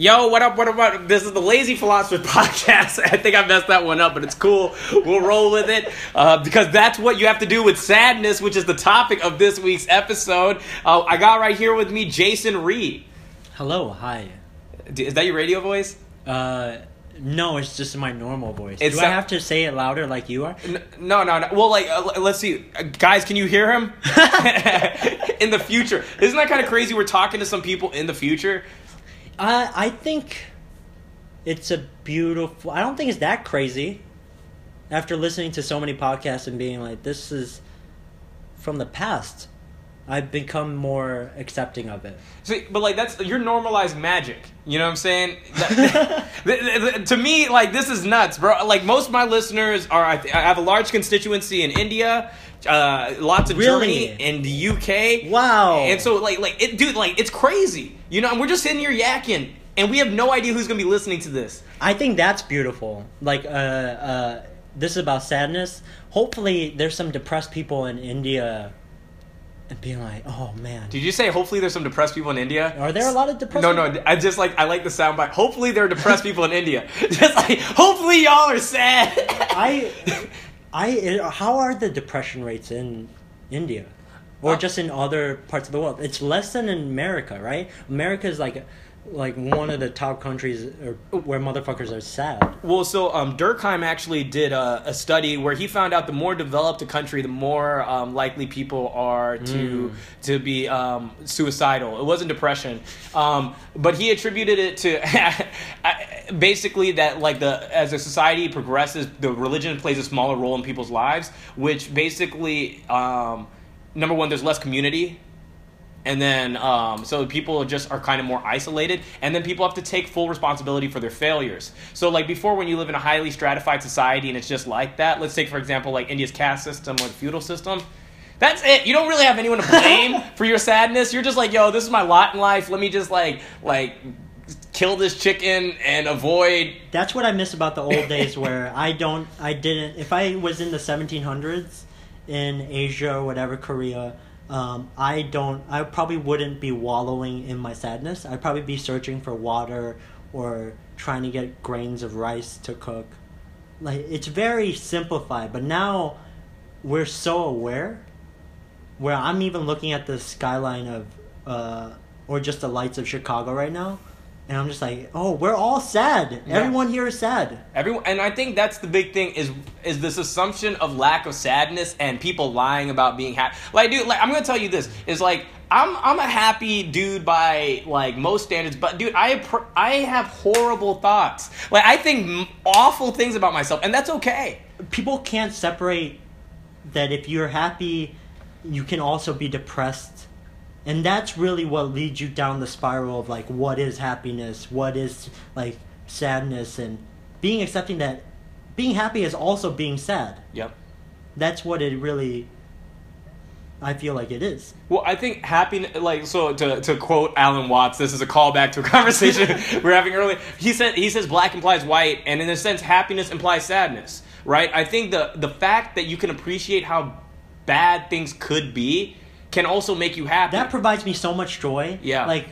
Yo, what up, what up, what up? This is the Lazy Philosopher podcast. I think I messed that one up, but it's cool. We'll roll with it uh, because that's what you have to do with sadness, which is the topic of this week's episode. Uh, I got right here with me Jason Rhee. Hello, hi. Is that your radio voice? Uh, no, it's just my normal voice. It's Do I have to say it louder like you are? N- No, no, no. Well, like, uh, let's see. Uh, guys, can you hear him? in the future. Isn't that kind of crazy? We're talking to some people in the future. Uh, I think it's a beautiful. I don't think it's that crazy. After listening to so many podcasts and being like, this is from the past, I've become more accepting of it. See, but like that's you're normalized magic. You know what I'm saying? That- to me, like this is nuts, bro. Like most of my listeners are. I, I have a large constituency in India, uh, lots of Really? Germany, and the UK. Wow. And so, like, like it, dude, like it's crazy. You know, and we're just sitting here yakking, and we have no idea who's gonna be listening to this. I think that's beautiful. Like, uh, uh, this is about sadness. Hopefully, there's some depressed people in India and being like, oh man. Did you say hopefully there's some depressed people in India? Are there a lot of depressed No, no. I just like I like the soundbite. Hopefully there are depressed people in India. Just like hopefully y'all are sad. I, I, how are the depression rates in India, or Uh, just in other parts of the world? It's less than in America, right? America is like, like one of the top countries or, where motherfuckers are sad. Well, so um, Durkheim actually did a, a study where he found out the more developed a country, the more um, likely people are to to be um, suicidal. It wasn't depression, um, but he attributed it to basically that like the as a society progresses, the religion plays a smaller role in people's lives, which basically um, number one, there's less community and then um, so people just are kind of more isolated and then people have to take full responsibility for their failures. So like before when you live in a highly stratified society and it's just like that let's take for example like india's caste system or the feudal system. That's it. You don't really have anyone to blame for your sadness. You're just like yo this is my lot in life. Let me just like like kill this chicken and avoid That's what I miss about the old days where I don't, I didn't. If I was in the 1700s in Asia or whatever, Korea, um, I don't, I probably wouldn't be wallowing in my sadness. I'd probably be searching for water or trying to get grains of rice to cook. Like, it's very simplified, but now we're so aware where I'm even looking at the skyline of, uh, or just the lights of Chicago right now. And I'm just like, oh, we're all sad. Yeah. Everyone here is sad. Everyone, and I think that's the big thing is is this assumption of lack of sadness and people lying about being happy. Like, dude, like I'm gonna tell you this is like I'm I'm a happy dude by like most standards, but dude, I I have horrible thoughts. Like I think awful things about myself, and that's okay. People can't separate that if you're happy, you can also be depressed. And that's really what leads you down the spiral of like what is happiness, what is like sadness, and being accepting that being happy is also being sad. Yep. That's what it really, I feel like it is. Well, I think happiness, like, so to, to quote Alan Watts, this is a callback to a conversation we're having earlier. He said he says black implies white, and in a sense, happiness implies sadness, right? I think the the fact that you can appreciate how bad things could be can also make you happy. That provides me so much joy. Yeah. Like,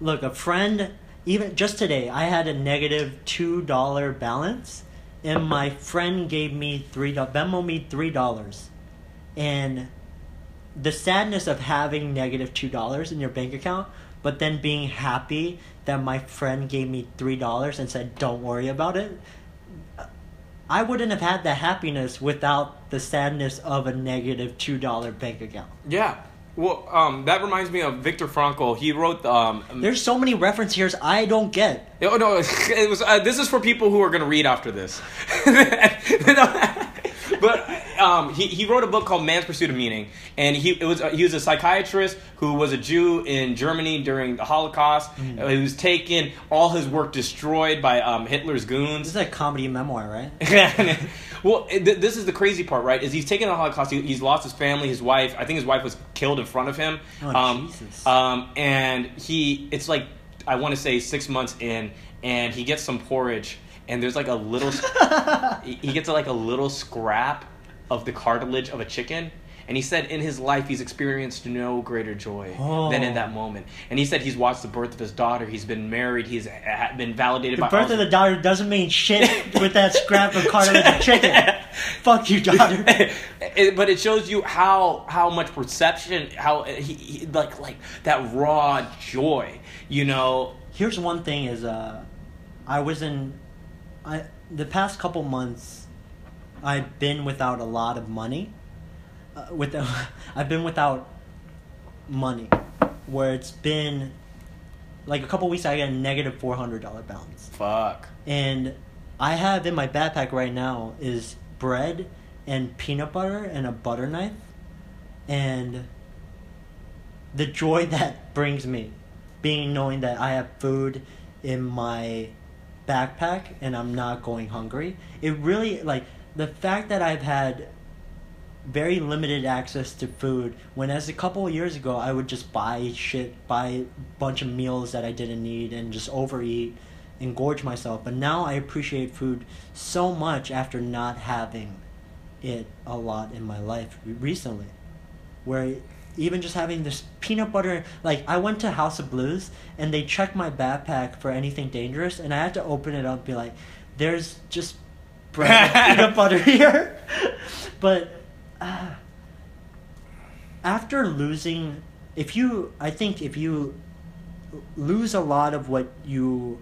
look, a friend, even just today, I had a negative $2 balance, and my friend gave me 3, Venmo me $3. And the sadness of having negative $2 in your bank account, but then being happy that my friend gave me $3 and said, don't worry about it. I wouldn't have had the happiness without the sadness of a negative $2 bank account. yeah. Well, um, that reminds me of Viktor Frankl. He wrote um, There's so many reference here I don't get. Oh no! It was. Uh, this is for people who are going to read after this. but um, he he wrote a book called Man's Pursuit of Meaning, and he it was uh, he was a psychiatrist who was a Jew in Germany during the Holocaust. Uh, he was taken, all his work destroyed by um, Hitler's This goons. is a comedy memoir, right? well, th- this is the crazy part, right? Is he's taken the Holocaust. He, he's lost his family, his wife. I think his wife was killed in front of him. Oh, um, Jesus. Um, and he, it's like I want to say six months in, and he gets some porridge, and there's like a little, he gets like a little scrap of the cartilage of a chicken, and he said in his life he's experienced no greater joy Oh. than in that moment. And he said he's watched the birth of his daughter. He's been married. He's ha- been validated by The by birth of the daughter doesn't mean shit with that scrap of cartilage of chicken. Fuck you, daughter. It- but it shows you how how much perception how he, he like like that raw joy you know Here's one thing: is uh, I was in, I the past couple months, I've been without a lot of money. Uh, with I've been without money, where it's been like a couple weeks. I got a negative four hundred dollar balance. fuck and I have in my backpack right now is bread and peanut butter and a butter knife, and the joy that brings me, being knowing that I have food in my backpack and I'm not going hungry. It really like the fact that I've had very limited access to food when as a couple of years ago I would just buy shit, buy a bunch of meals that I didn't need and just overeat and gorge myself. But now I appreciate food so much after not having it a lot in my life recently. Where even just having this peanut butter like I went to House of Blues and they checked my backpack for anything dangerous and I had to open it up and be like, there's just bread peanut butter here. but uh, after losing if you I think if you lose a lot of what you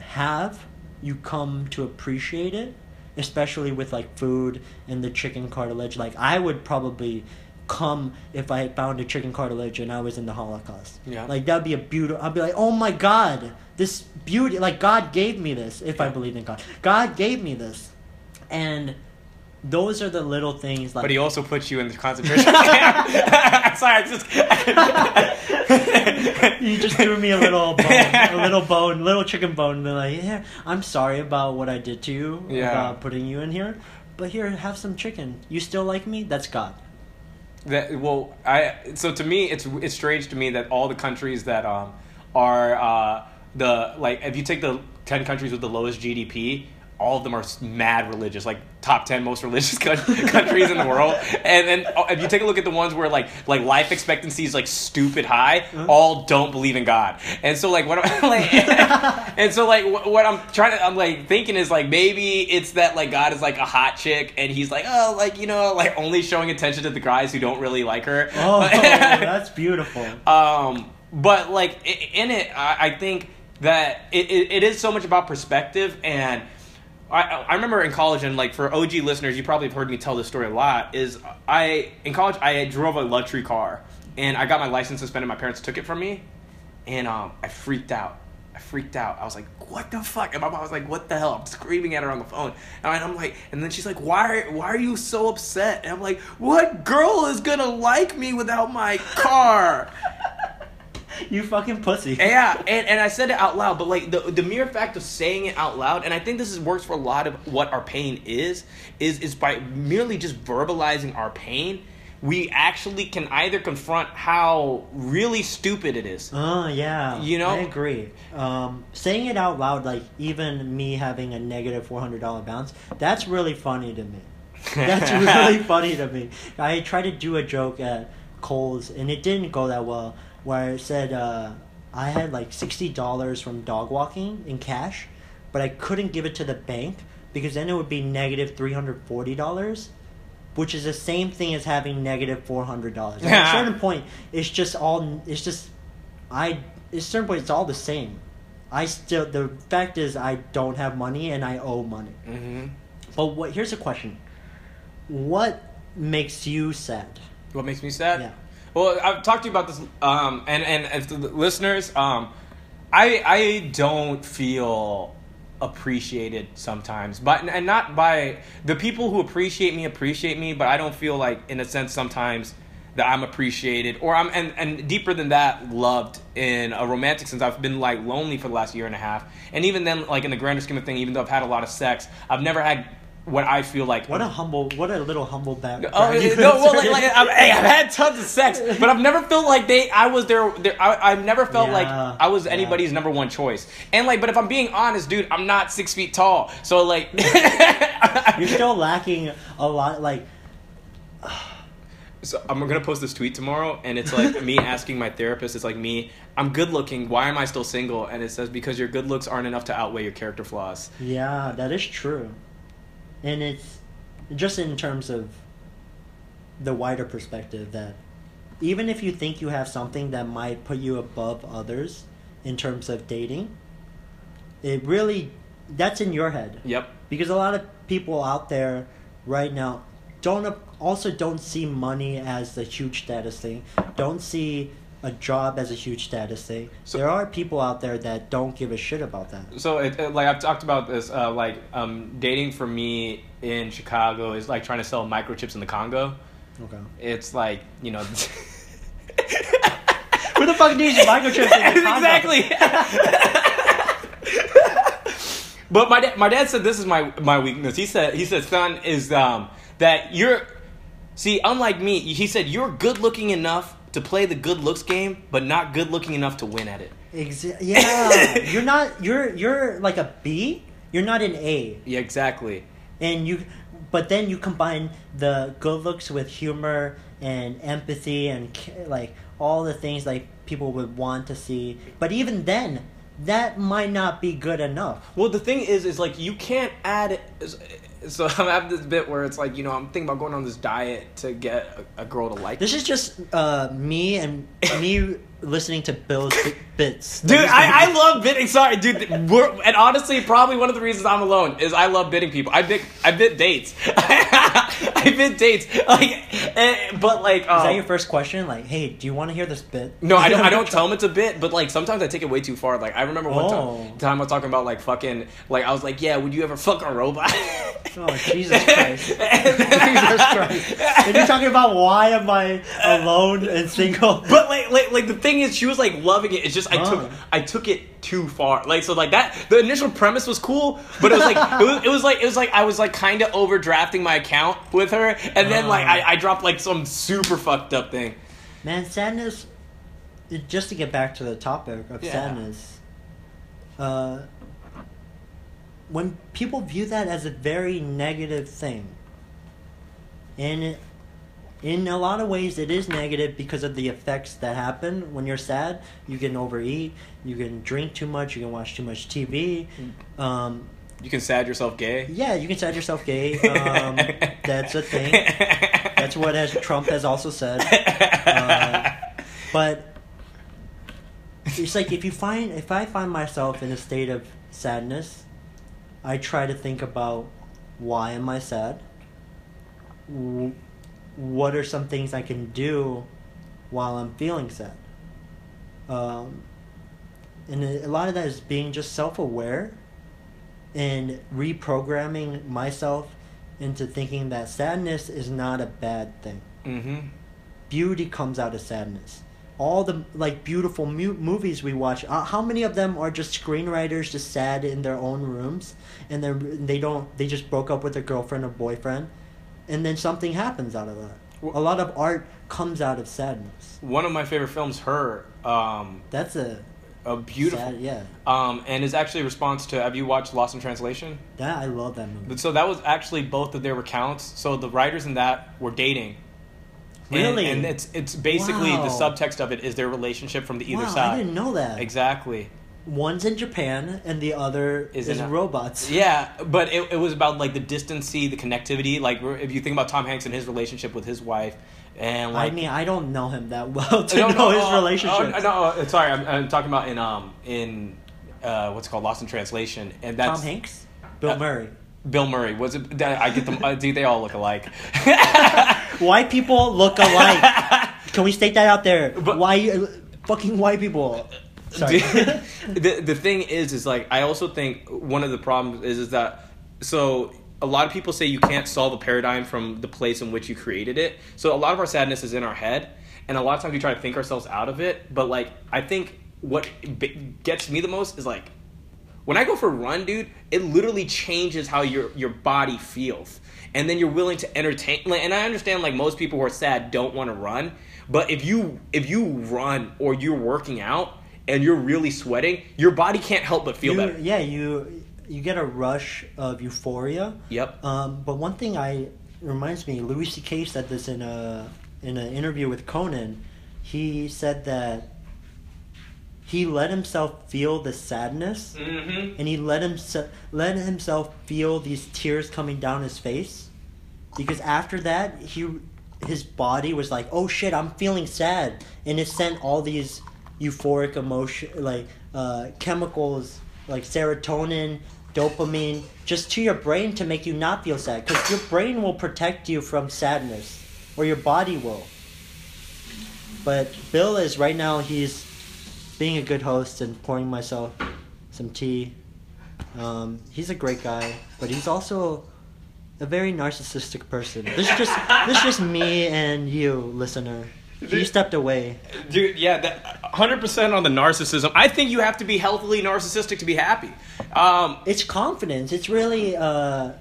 have, you come to appreciate it, especially with like food and the chicken cartilage. Like I would probably come if I found a chicken cartilage and I was in the Holocaust. Yeah. Like that'd be a beautiful. I'd be like, oh my god, this beauty. Like God gave me this. If I believe in God, God gave me this, and those are the little things. Like but he also puts you in the concentration camp sorry I just you just threw me a little bone, a little bone, little chicken bone, and be like, yeah, I'm sorry about what I did to you, Yeah. about putting you in here, but here, have some chicken. You still like me? That's God. That well, I so to me it's it's strange to me that all the countries that um are uh the like if you take the ten countries with the lowest GDP, all of them are mad religious, like top ten most religious coun- countries in the world. And then uh, if you take a look at the ones where like like life expectancy is like stupid high, all don't believe in God. And so like what I'm like, and so like wh- what I'm trying to I'm like thinking is like maybe it's that like God is like a hot chick and he's like oh like you know like only showing attention to the guys who don't really like her. Oh, that's beautiful. Um, but like in it, I, I think that it, it, it is so much about perspective. And I, I remember in college, and like for OG listeners, you probably have heard me tell this story a lot. Is I in college I drove a luxury car, and I got my license suspended. My parents took it from me, and um, I freaked out. I freaked out. I was like, "What the fuck?" And my mom was like, "What the hell?" I'm screaming at her on the phone, and I'm like, and then she's like, "Why? Why are you so upset?" And I'm like, "What girl is gonna like me without my car?" You fucking pussy. yeah, and, and I said it out loud, but like the the mere fact of saying it out loud, and I think this is works for a lot of what our pain is, is is by merely just verbalizing our pain, we actually can either confront how really stupid it is. Oh yeah, You know? I agree. Um, saying it out loud, like even me having a negative negative four hundred dollar balance, that's really funny to me. That's really funny to me. I tried to do a joke at Cole's and it didn't go that well. Where I said uh, I had like sixty dollars from dog walking in cash, but I couldn't give it to the bank because then it would be negative three hundred forty dollars, which is the same thing as having negative four hundred dollars. At a certain point, it's just all. It's just I. At a certain point, it's all the same. I still. The fact is, I don't have money and I owe money. hmm But what? Here's a question: What makes you sad? What makes me sad? Yeah. Well, I've talked to you about this, um, and and the listeners, um, I I don't feel appreciated sometimes, but and not by the people who appreciate me appreciate me, but I don't feel like in a sense sometimes that I'm appreciated or I'm and and deeper than that loved in a romantic sense. I've been like lonely for the last year and a half, and even then, like in the grander scheme of thing, even though I've had a lot of sex, I've never had what I feel like What a humble. What a little humble back. Oh eh, no! Well, like, like I'm, hey, I've had tons of sex, but I've never felt like they. I was their. their I, I've never felt like I was yeah. anybody's number one choice. And like, but if I'm being honest, dude, I'm not six feet tall. So like, You're still lacking a lot. Like So I'm gonna post this tweet tomorrow, and it's like me asking my therapist. It's like me. I'm good looking. Why am I still single? And it says because your good looks aren't enough to outweigh your character flaws. Yeah, that is true. And it's just in terms of the wider perspective that even if you think you have something that might put you above others in terms of dating, it really that's in your head. Yep. Because a lot of people out there right now don't also don't see money as a huge status thing. Don't see a job as a huge status thing. So- there are people out there that don't give a shit about that. So it, it- like I've talked about this. Uh, like um, dating for me in Chicago is like trying to sell microchips in the Congo. Okay. It's like you know. Who the fuck needs microchips in the Congo? exactly. but my dad, my dad said this is my my weakness. He said he said son is um that you're see unlike me. He said you're good looking enough to play the good looks game, but not good looking enough to win at it. Exa- yeah, you're not. You're you're like a B. You're not an A, Yeah, exactly. and you. But then you combine the good looks with humor and empathy and like all the things like people would want to see. But even then, that might not be good enough. Well, the thing is, is like you can't add. So I'm having this bit where it's like you know I'm thinking about going on this diet to get a, a girl to like. This is just uh, me and me listening to Bill's bi- bits. Dude, I, I love bidding. Sorry, dude. We're, and honestly, probably one of the reasons I'm alone is I love bidding people. I bid, I bid dates. Bid dates. Like, eh, but like, Is um, that your first question? Like, hey, do you want to hear this bit? no, I don't. I don't tell them it's a bit, but like sometimes I take it way too far. Like I remember one Oh. time, time I was talking about like fucking. Like I was like, yeah, would you ever fuck a robot? Oh Jesus Christ! Jesus Christ! And you're talking about why am I alone and single? But like, like, like the thing is, she was like loving it. It's just I took, Oh. I took it too far. Like, so like that. The initial premise was cool, but it was like, it was, it was like, it was like I was like kind of overdrafting my account with her, and then like. I, I dropped like some super fucked up thing. Man, sadness. Just to get back to the topic of Yeah. sadness, uh, when people view that as a very negative thing, and it, in a lot of ways it is negative because of the effects that happen when you're sad. You can overeat, you can drink too much, you can watch too much TV. Um, You can sad yourself gay. yeah, you can sad yourself gay. Um, that's a thing. That's what Trump has also said. Uh, but it's like if you find if I find myself in a state of sadness, I try to think about why am I sad? What are some things I can do while I'm feeling sad? Um, and a lot of that is being just self-aware and reprogramming myself into thinking that sadness is not a bad thing mm-hmm. beauty comes out of sadness. All the like beautiful mu- movies we watch, uh, how many of them are just screenwriters just sad in their own rooms and they they don't they just broke up with their girlfriend or boyfriend, and then something happens out of that. A lot of art comes out of sadness. One of my favorite films, Her, um, That's a a beautiful, sad, yeah. um, and is actually a response to. Have you watched Lost in Translation? That I love that movie. So that was actually both of their recounts. So the writers in that were dating. And- Really? And, it's it's basically the subtext of it is their relationship from the either wow, side. I didn't know that. Exactly. One's in Japan and the other Is is, in robots. Yeah, but it, it was about like the distancy, the connectivity. Like if you think about Tom Hanks and his relationship with his wife, and like I mean, I don't know him that well to No, know no, his uh, relationship. uh, no, sorry, I'm, I'm talking about in um in uh, what's called Lost in Translation, and that's Tom Hanks, Bill Uh, Murray. Bill Murray. Was it? I get them. Uh, dude, they all look alike. White people look alike. Can we state that out there? But- Why, uh, fucking white people. Sorry. the the thing is, is like I also think one of the problems is is that so a lot of people say you can't solve a paradigm from the place in which you created it. So a lot of our sadness is in our head, and a lot of times we try to think ourselves out of it. But like I think what gets me the most is like when I go for a run, dude, it literally changes how your your body feels, and then you're willing to entertain. And I understand like most people who are sad don't want to run, but if you if you run or you're working out and you're really sweating, your body can't help but feel You- better. Yeah, you you get a rush of euphoria. Yep. Um, but one thing I reminds me, Louis C.K. said this in a in an interview with Conan, he said that he let himself feel the sadness Mm-hmm. and he let himself let himself feel these tears coming down his face because after that he his body was like oh shit i'm feeling sad and it sent all these euphoric emotion like uh, chemicals like serotonin dopamine just to your brain to make you not feel sad because your brain will protect you from sadness or your body will but bill is right now he's being a good host and pouring myself some tea. Um, he's a great guy, but he's also a very narcissistic person. This is just this is just me and you, listener. He stepped away. Dude, yeah, that hundred percent on the narcissism. I think you have to be healthily narcissistic to be happy. Um, It's confidence. It's really uh,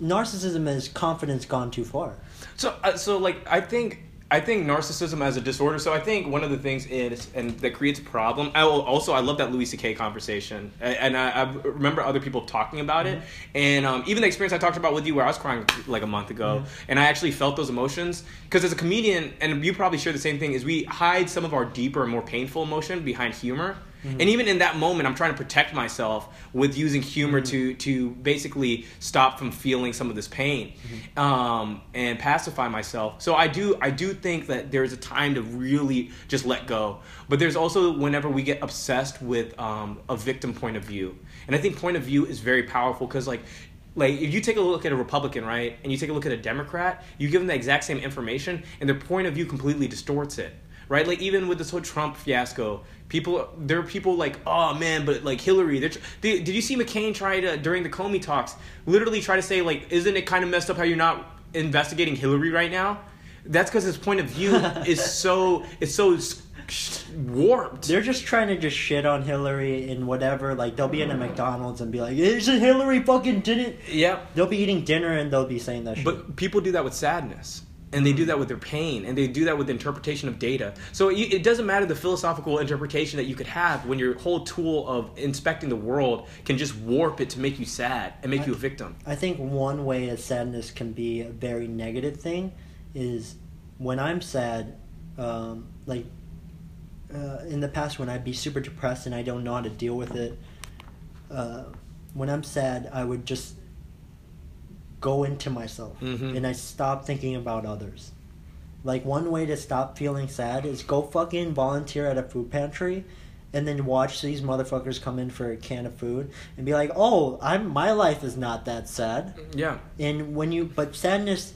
narcissism is confidence gone too far. So, uh, so like, I think, I think narcissism as a disorder. So, I think one of the things is, and that creates a problem. I will, also, I love that Louis C.K. conversation, and I, I remember other people talking about it, and um, even the experience I talked about with you, where I was crying like a month ago, and I actually felt those emotions. Because as a comedian, and you probably share the same thing, is we hide some of our deeper, and more painful emotion behind humor. And even in that moment, I'm trying to protect myself with using humor to to basically stop from feeling some of this pain, um, and pacify myself. So I do I do think that there's a time to really just let go. But there's also whenever we get obsessed with um, a victim point of view, and I think point of view is very powerful because like like if you take a look at a Republican, right, and you take a look at a Democrat, you give them the exact same information, and their point of view completely distorts it, right? Like even with this whole Trump fiasco, people there are people like, oh man, but like Hillary, tr- did, did you see McCain try to during the Comey talks, literally try to say like, isn't it kind of messed up how you're not investigating Hillary right now? That's because his point of view is so is so warped. They're just trying to just shit on Hillary and whatever. Like they'll be in a mm-hmm. McDonald's and be like, "Isn't Hillary fucking didn't?" Yeah, They'll be eating dinner and they'll be saying that shit. But people do that with sadness. And they do that with their pain, and they do that with interpretation of data. So it, it doesn't matter the philosophical interpretation that you could have when your whole tool of inspecting the world can just warp it to make you sad and make you a victim. I think one way that sadness can be a very negative thing is when I'm sad, um, like uh, in the past when I'd be super depressed and I don't know how to deal with it. Uh, when I'm sad, I would just go into myself Mhm. and I stop thinking about others. Like one way to stop feeling sad is go fucking volunteer at a food pantry and then watch these motherfuckers come in for a can of food and be like, "Oh, I'm my life is not that sad." Yeah. And when you but sadness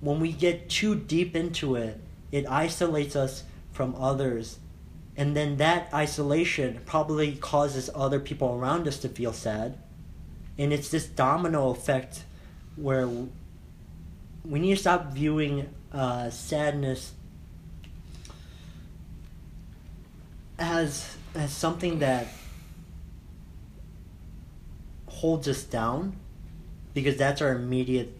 when we get too deep into it, it isolates us from others. And then that isolation probably causes other people around us to feel sad. And it's this domino effect where we need to stop viewing uh, sadness as as something that holds us down because that's our immediate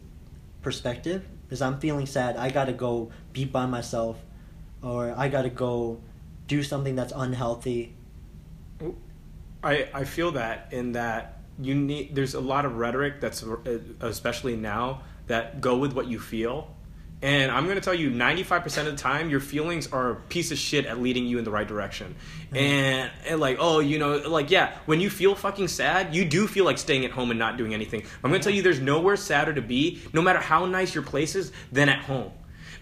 perspective. Because i'm feeling sad i gotta go be by myself or i gotta go do something that's unhealthy. I, I feel that in that you need there's a lot of rhetoric that's uh, especially now that go with what you feel. And i'm going to tell you 95% of the time your feelings are a piece of shit at leading you in the right direction. And, and like oh you know like yeah when you feel fucking sad you do feel like staying at home and not doing anything. I'm going to tell you there's nowhere sadder to be no matter how nice your place is than at home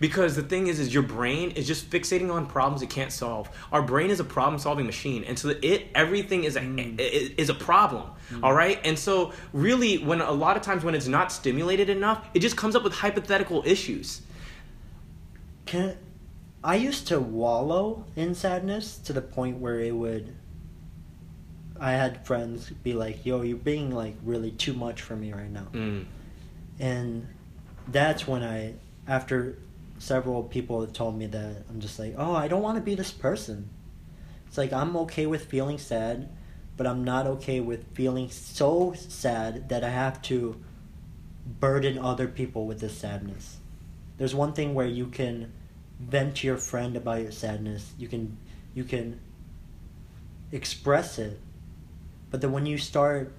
because the thing is is your brain is just fixating on problems it can't solve. Our brain is a problem solving machine and so it everything is a i- is a problem all right? And so really when a lot of times when it's not stimulated enough it just comes up with hypothetical issues. Can i used to wallow in sadness to the point where it would i had friends be like yo you're being like really too much for me right now. Mm. and that's when i after several people have told me that i'm just like oh i don't want to be this person. It's like i'm okay with feeling sad but i'm not okay with feeling so sad that i have to burden other people with this sadness. There's one thing where you can vent to your friend about your sadness. You can you can express it. But then when you start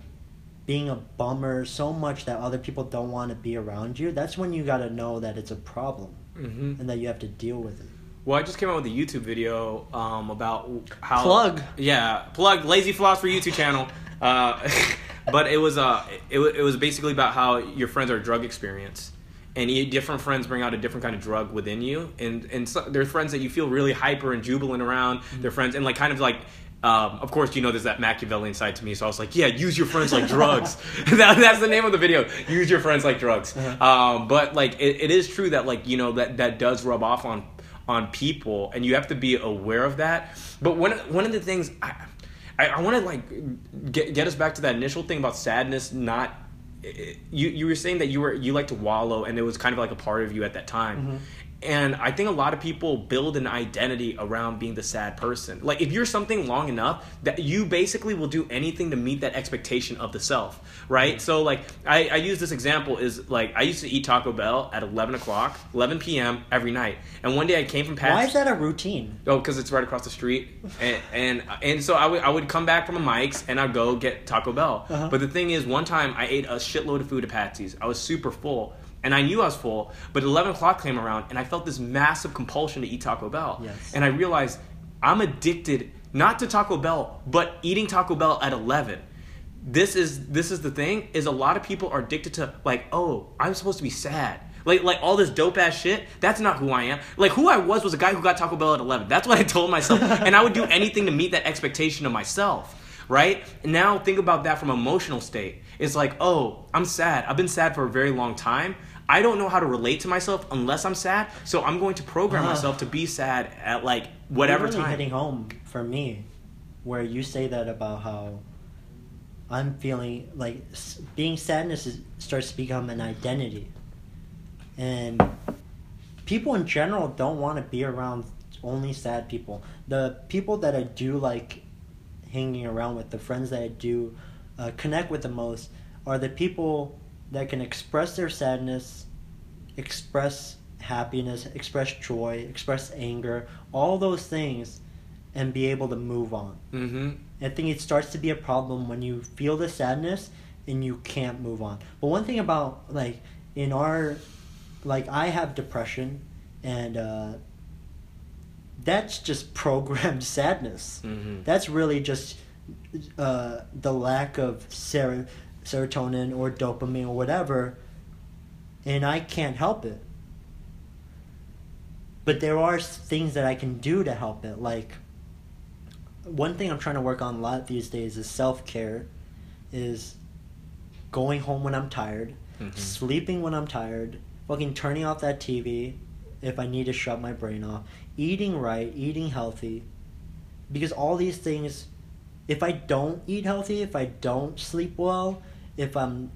being a bummer so much that other people don't want to be around you, that's when you got to know that it's a problem hmm and that you have to deal with it. Well, I just came out with a YouTube video um, about how Plug. Yeah, plug Lazy Philosopher YouTube channel. Uh, but it was uh, it, it was basically about how your friends are drug experience, and you, different friends bring out a different kind of drug within you, and and so, there's friends that you feel really hyper and jubilant around. They're friends, and like kind of like. Um, of course, you know there's that Machiavellian side to me, so I was like, "Yeah, use your friends like drugs." that, that's the name of the video. Use your friends like drugs. Um, but like, it, it is true that like you know that that does rub off on on people, and you have to be aware of that. But one one of the things I I, I want to like get get us back to that initial thing about sadness. Not you you were saying that you were you like to wallow, and it was kind of like a part of you at that time. And I think a lot of people build an identity around being the sad person. Like if you're something long enough that you basically will do anything to meet that expectation of the self, right? So like I, I use this example is like I used to eat Taco Bell at 11 o'clock, 11 p.m. every night. And one day I came from Pat's. Why is that a routine? Oh, because it's right across the street, and and, and so I would I would come back from a Mike's and I'd go get Taco Bell. Uh-huh. But the thing is, one time I ate a shitload of food at Patsy's. I was super full, and I knew I was full. But eleven o'clock came around, and I felt this massive compulsion to eat Taco Bell. Yes. And I realized I'm addicted not to Taco Bell, but eating Taco Bell at eleven. This is this is the thing is a lot of people are addicted to like oh I'm supposed to be sad like like all this dope ass shit. That's not who I am. Like who I was was a guy who got Taco Bell at eleven. That's what I told myself, and I would do anything to meet that expectation of myself. Right now, think about that from emotional state. It's like, oh, I'm sad. I've been sad for a very long time. I don't know how to relate to myself unless I'm sad. So I'm going to program Ah. myself to be sad at like whatever really time. hitting home for me, where you say that about how I'm feeling like being sadness is, starts to become an identity, and people in general don't want to be around only sad people. The people that I do like hanging around with, the friends that I do uh, connect with the most, are the people that can express their sadness, express happiness, express joy, express anger, all those things, and be able to move on. mm-hmm. I think it starts to be a problem when you feel the sadness and you can't move on. But one thing about like in our like I have depression and uh that's just programmed sadness. Mm-hmm. That's really just uh the lack of ser- serotonin or dopamine or whatever and I can't help it. But there are things that I can do to help it like one thing I'm trying to work on a lot these days is self care, is going home when I'm tired, Mhm. sleeping when I'm tired, fucking turning off that TV if I need to shut my brain off, eating right, eating healthy. Because all these things, if I don't eat healthy, if I don't sleep well, if I'm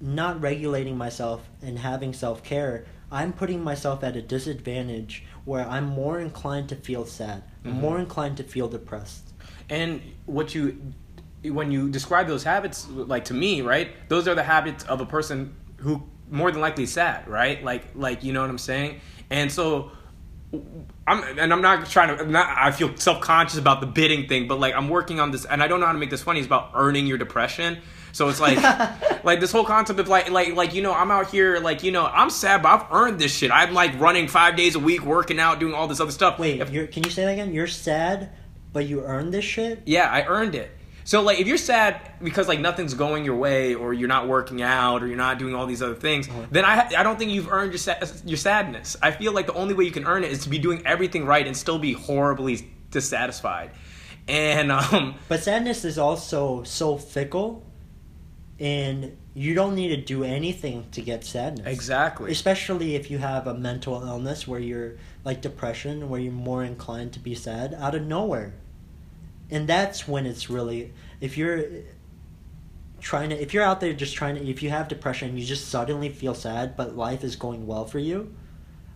not regulating myself and having self care, I'm putting myself at a disadvantage where I'm more inclined to feel sad, I'm Mhm. more inclined to feel depressed. And what you when you describe those habits like to me, right? Those are the habits of a person who more than likely sad, right? Like like you know what I'm saying? And so I'm and I'm not trying to not I feel self-conscious about the bidding thing, but like I'm working on this and I don't know how to make this funny. It's about earning your depression. So it's like like this whole concept of like like like you know I'm out here like you know I'm sad but I've earned this shit. I'm like running 5 days a week, working out, doing all this other stuff. Wait, If- you're, can you say that again? You're sad, but you earned this shit? Yeah, I earned it. So like if you're sad because like nothing's going your way or you're not working out or you're not doing all these other things, Uh-huh. then I I don't think you've earned your sa- your sadness. I feel like the only way you can earn it is to be doing everything right and still be horribly dissatisfied. And um But sadness is also so fickle, and you don't need to do anything to get sadness. exactly. Especially if you have a mental illness where you're like depression, where you're more inclined to be sad out of nowhere. And that's when it's really, if you're trying to, if you're out there just trying to, if you have depression, you just suddenly feel sad, but life is going well for you.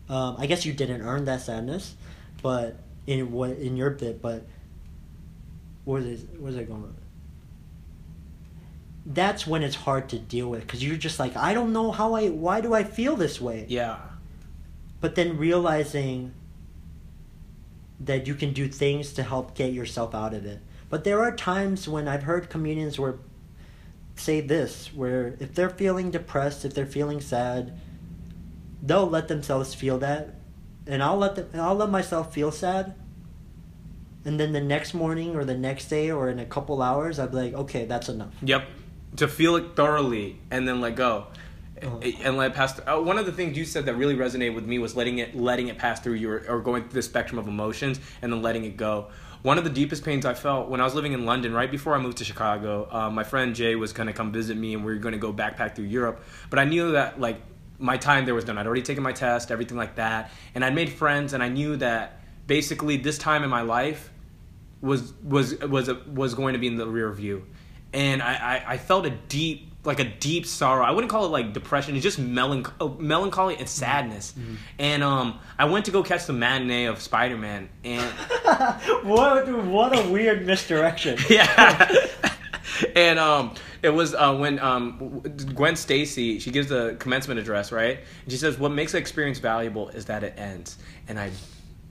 Um, I guess you didn't earn that sadness, but in what in your bit, but where is where's it going? That's when it's hard to deal with because you're just like I don't know how I why do I feel this way yeah. but then realizing that you can do things to help get yourself out of it. But there are times when I've heard comedians where say this where if they're feeling depressed, if they're feeling sad, they'll let themselves feel that, and I'll let them. I'll let myself feel sad. And then the next morning or the next day or in a couple hours, I'll be like, okay, that's enough. Yep. To feel it thoroughly and then let go. Oh. And let it pass. Th- uh, one of the things you said that really resonated with me was letting it letting it pass through you or, going through the spectrum of emotions and then letting it go. One of the deepest pains I felt when I was living in London, right before I moved to Chicago, uh, my friend Jay was to come visit me and we were going to go backpack through Europe. But I knew that like my time there was done. I'd already taken my test, everything like that, and I'd made friends, and I knew that basically this time in my life was was was was going to be in the rear view, and I, I, I felt a deep like a deep sorrow. I wouldn't call it like depression. It's just melanch- uh, melancholy and sadness. And um, I went to go catch the matinee of Spider Man, and what what a weird misdirection. yeah. and um, it was uh, when um, Gwen Stacy she gives the commencement address, right? And she says, "What makes the experience valuable is that it ends." And I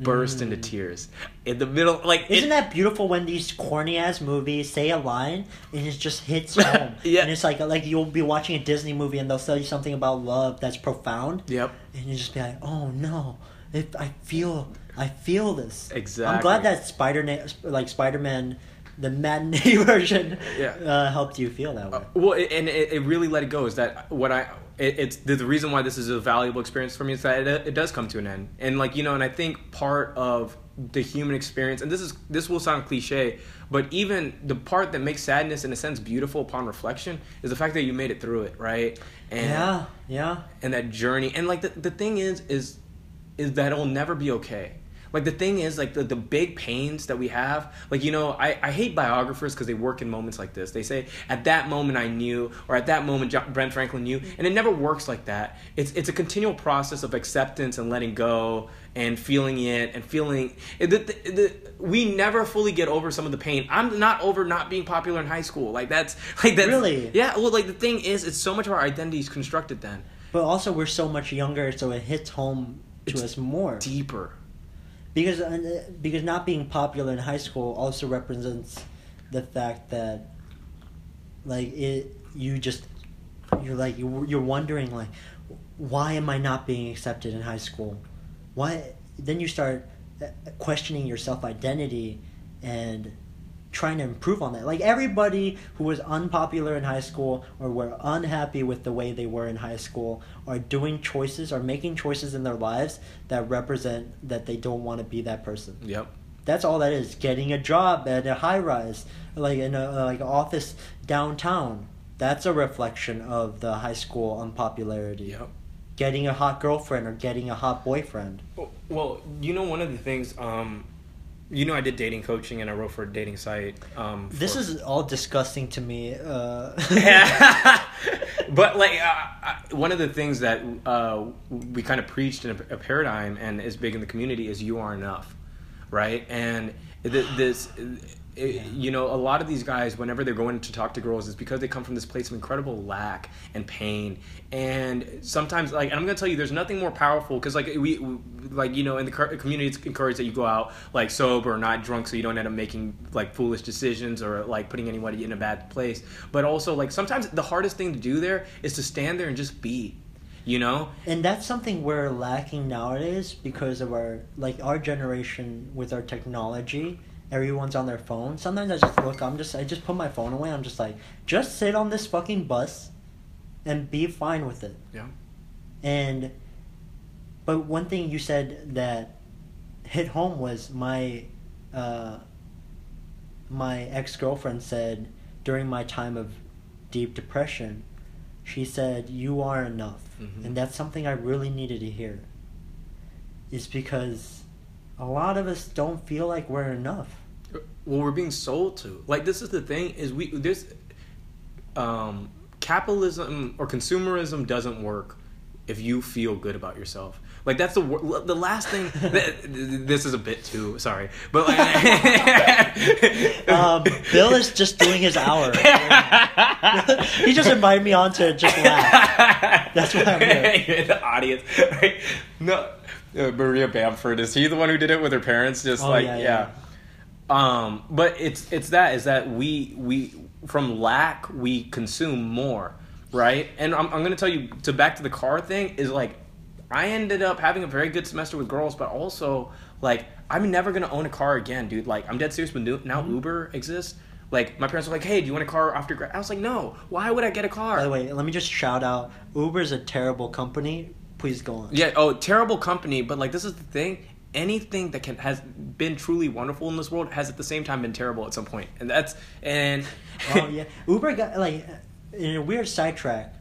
burst into mm. tears in the middle, like Isn't it- that beautiful when these corny ass movies say a line and it just hits home? Yeah. And it's like like you'll be watching a Disney movie and they'll tell you something about love that's profound. Yep. And you just be like, oh no, if I feel I feel this. Exactly. I'm glad that Spider like Spider Man, the matinee version, Yeah. uh, helped you feel that way. Uh, well, it, and it, it really let it go. Is that what I? It, it's the, the reason why this is a valuable experience for me is that it, it does come to an end, and like you know, and I think part of the human experience, and this is this will sound cliche, but even the part that makes sadness in a sense beautiful upon reflection is the fact that you made it through it, right? And, yeah, yeah. and that journey and like the, the thing is is is that it'll never be okay like the thing is like the, the big pains that we have like you know i, I hate biographers because they work in moments like this. They say at that moment i knew or at that moment brent franklin knew and it never works like that. It's it's a continual process of acceptance and letting go and feeling it and feeling the, the, the, we never fully get over some of the pain. I'm not over not being popular in high school. Like that's like that's Really? yeah well like the thing is it's so much of our identity is constructed then. But also we're so much younger, so it hits home to It's us more. deeper because uh, because not being popular in high school also represents the fact that like it you just you're like you- you're wondering like why am I not being accepted in high school? Why then you start uh, questioning your self identity and trying to improve on that. Like everybody who was unpopular in high school or were unhappy with the way they were in high school are doing choices are making choices in their lives that represent that they don't want to be that person. Yep. that's all that is. Getting a job at a high rise like in a like office downtown that's a reflection of the high school unpopularity. Yep. getting a hot girlfriend or getting a hot boyfriend. Well, you know, one of the things, um, you know, I did dating coaching and I wrote for a dating site. Um, this is all disgusting to me uh but like uh, uh, one of the things that uh, we kind of preached in a, a paradigm and is big in the community is you are enough, right? And th- this, it, you know, a lot of these guys, whenever they're going to talk to girls, is because they come from this place of incredible lack and pain. And sometimes, like, and I'm gonna tell you, there's nothing more powerful because, like, we, we, like, you know, in the cur- community, it's encouraged that you go out like sober or not drunk, so you don't end up making like foolish decisions or like putting anybody in a bad place. But also, like, sometimes the hardest thing to do there is to stand there and just be. You know, and that's something we're lacking nowadays because of our like our generation with our technology everyone's on their phone. Sometimes i just look i'm just i just put my phone away. I'm just like just sit on this fucking bus and be fine with it. Yeah. and but one thing you said that hit home was my uh my ex-girlfriend said during my time of deep depression she said you are enough. Mhm. and that's something i really needed to hear. Is because a lot of us don't feel like we're enough well we're being sold to. Like this is the thing is we this um capitalism or consumerism doesn't work if you feel good about yourself. Like that's the the last thing that, this is a bit too sorry but like um, bill is just doing his hour. He just invited me on to just laugh. That's why I'm here. You're in the audience right? No uh, maria bamford is he the one who did it with her parents? Just Oh, like yeah, yeah, yeah. Um but it's it's that is that we we from lack we consume more, right? And I'm, I'm gonna tell you to back to the car thing is like I ended up having a very good semester with girls, but also like I'm never gonna own a car again, dude. Like I'm dead serious. But now Mm-hmm. Uber exists. Like my parents were like, "Hey, do you want a car after grad?" I was like, "No. Why would I get a car?" By the way, let me just shout out Uber's a terrible company. Please go on. Yeah. Oh, terrible company. But like, this is the thing. Anything that can has been truly wonderful in this world has at the same time been terrible at some point, and that's and oh yeah, Uber got like in a weird sidetrack.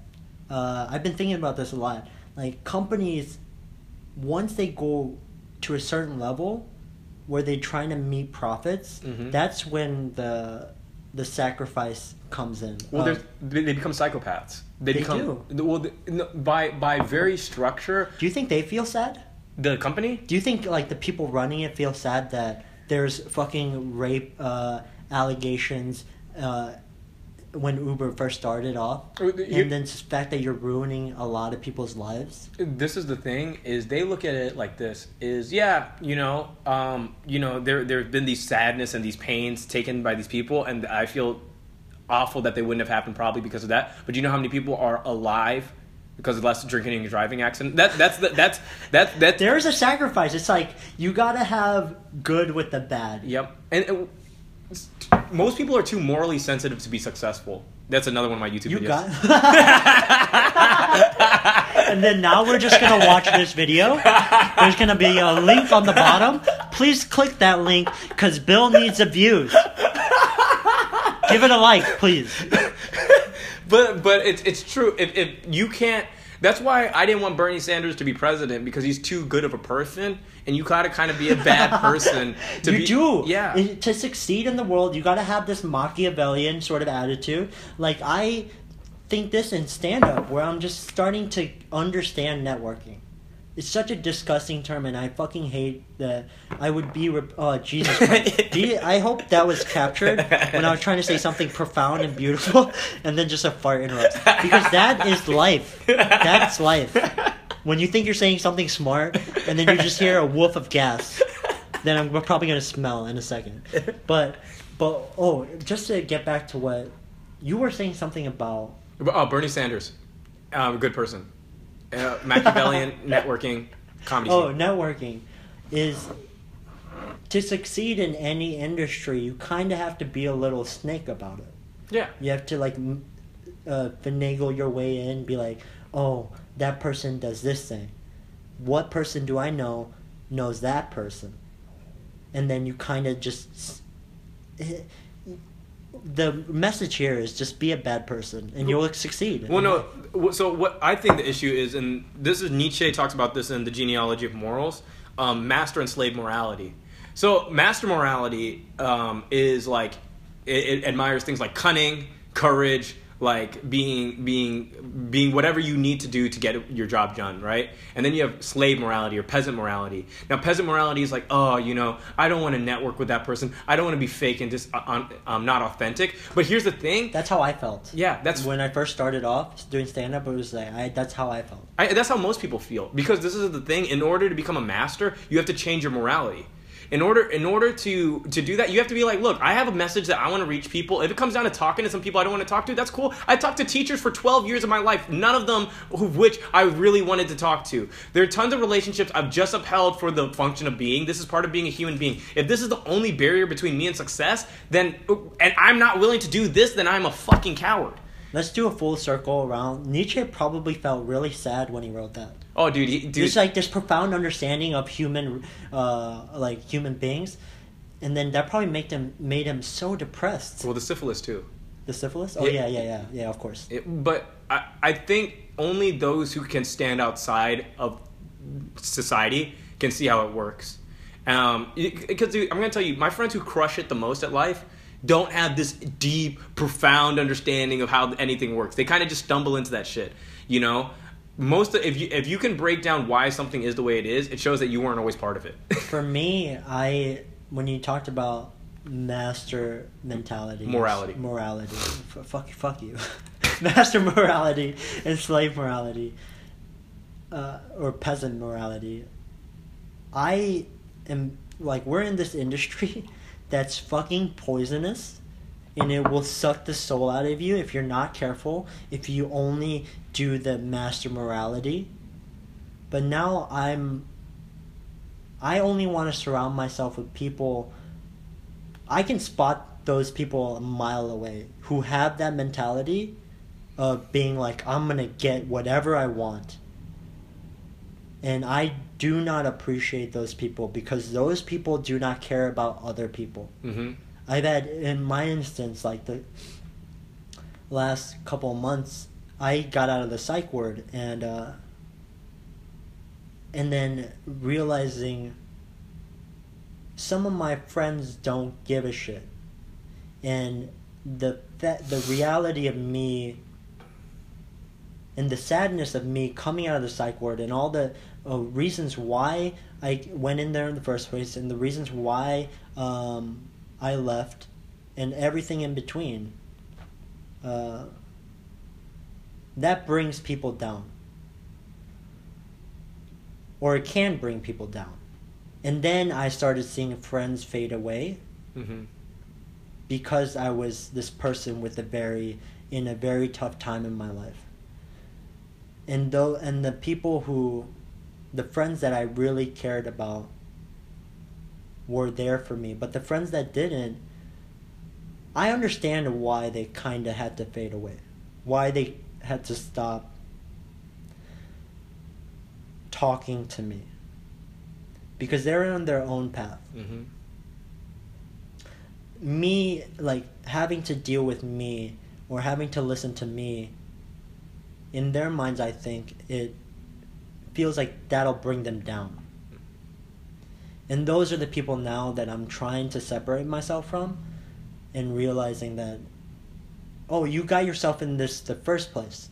Uh, I've been thinking about this a lot. Like companies, once they go to a certain level, where they're trying to meet profits, Mhm. that's when the the sacrifice comes in. Well, Uh, they, they become psychopaths. They, They become well the, no, by by very structure. do you think they feel sad? The company. Do you think like the people running it feel sad that there's fucking rape uh, allegations uh, when Uber first started off, Uh, you- and then the fact that you're ruining a lot of people's lives? this is the thing is they look at it like this is yeah you know um you know there there have been these sadness and these pains taken by these people and i feel awful that they wouldn't have happened probably because of that but you know how many people are alive because of less drinking and driving accident that that's the, that's that that There is a sacrifice. It's like you gotta have good with the bad. yep and, uh, and most people are too morally sensitive to be successful that's another one of my youtube You videos got. and then now we're just gonna watch this video. There's gonna be a link on the bottom. Please click that link because Bill needs the views. Give it a like, please. But but it's it's true. If if you can't, that's why I didn't want Bernie Sanders to be president because he's too good of a person, and you gotta kind of be a bad person to you be. do. Yeah. To succeed in the world, you got to have this Machiavellian sort of attitude. Like I think this in stand up, where I'm just starting to understand networking. It's such a disgusting term, and I fucking hate that. I would be. Re- oh Jesus! Christ. Je- I hope that was captured when I was trying to say something profound and beautiful, and then just a fart interrupts. Because that is life. That's life. When you think you're saying something smart, and then you just hear a woof of gas then I'm we're probably gonna smell in a second. But but oh, just to get back to what you were saying something about. Oh, Bernie Sanders, um, a good person. Uh, Machiavellian networking comedy. Oh, scene. networking is to succeed in any industry. You kind of have to be a little snake about it. yeah. You have to like uh, finagle your way in. Be like, oh, that person does this thing. What person do I know knows that person? And then you kind of just. The message here is just be a bad person and you'll succeed. Well, no. So what I think the issue is, and this is Nietzsche talks about this in the genealogy of morals, um, master and slave morality. So master morality um, is like it, it admires things like cunning, courage, like being being being whatever you need to do to get your job done, right? And then you have slave morality or peasant morality. Now, peasant morality is like, oh, you know, I don't want to network with that person. I don't want to be fake and just uh, um, um, not authentic. But here's the thing. That's how I felt. Yeah, that's when I first started off doing stand up. It was like I, that's how I felt. I, that's how most people feel because this is the thing. In order to become a master, you have to change your morality. In order, in order to to do that, you have to be like, look, I have a message that I want to reach people. If it comes down to talking to some people I don't want to talk to, that's cool. I talked to teachers for 12 years of my life, none of them who, which I really wanted to talk to. There are tons of relationships I've just upheld for the function of being. This is part of being a human being. If this is the only barrier between me and success, then and I'm not willing to do this, then I'm a fucking coward. Let's do a full circle around. Nietzsche probably felt really sad when he wrote that. Oh, dude, he, dude. There's like this profound understanding of human, uh, like human beings, and then that probably made them made him so depressed. well, the syphilis too. The syphilis? Oh Yeah. yeah, yeah, yeah, yeah. Of course. It, but I, I think only those who can stand outside of society can see how it works. Um, because I'm going to tell you, my friends who crush it the most at life don't have this deep, profound understanding of how anything works. They kind of just stumble into that shit. You know, most of, if you if you can break down why something is the way it is, it shows that you weren't always part of it. For me, I when you talked about master mentality, Morality. morality, f- fuck, fuck you, master morality and slave morality, uh, or peasant morality. I am like we're in this industry that's fucking poisonous, and it will suck the soul out of you if you're not careful. If you only do the master morality. But now I'm. I only want to surround myself with people. I can spot those people a mile away who have that mentality of being like, I'm gonna get whatever I want. And I do not appreciate those people because those people do not care about other people. Mm-hmm. I've had, in my instance, like the last couple months, I got out of the psych ward and, uh, and then realizing some of my friends don't give a shit. And the the reality of me and the sadness of me coming out of the psych ward and all the uh, reasons why I went in there in the first place and the reasons why um, I left and everything in between. Uh, that brings people down. Or it can bring people down. And then I started seeing friends fade away Mm-hmm. because I was this person with a very in a very tough time in my life. And though and the people who the friends that I really cared about were there for me, but the friends that didn't I understand why they kind of had to fade away. Why they had to stop talking to me. Because they're on their own path Mm-hmm. me like having to deal with me or having to listen to me in their minds i think it feels like that'll bring them down and those are the people now that i'm trying to separate myself from and realizing that oh you got yourself in this the first place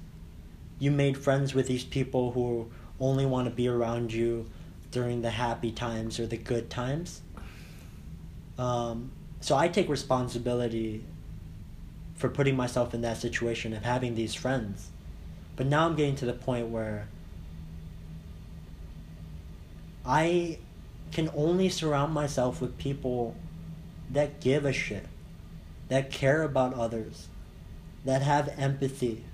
you made friends with these people who only want to be around you during the happy times or the good times um, so I take responsibility for putting myself in that situation of having these friends. But now I'm getting to the point where I can only surround myself with people that give a shit, that care about others, that have empathy.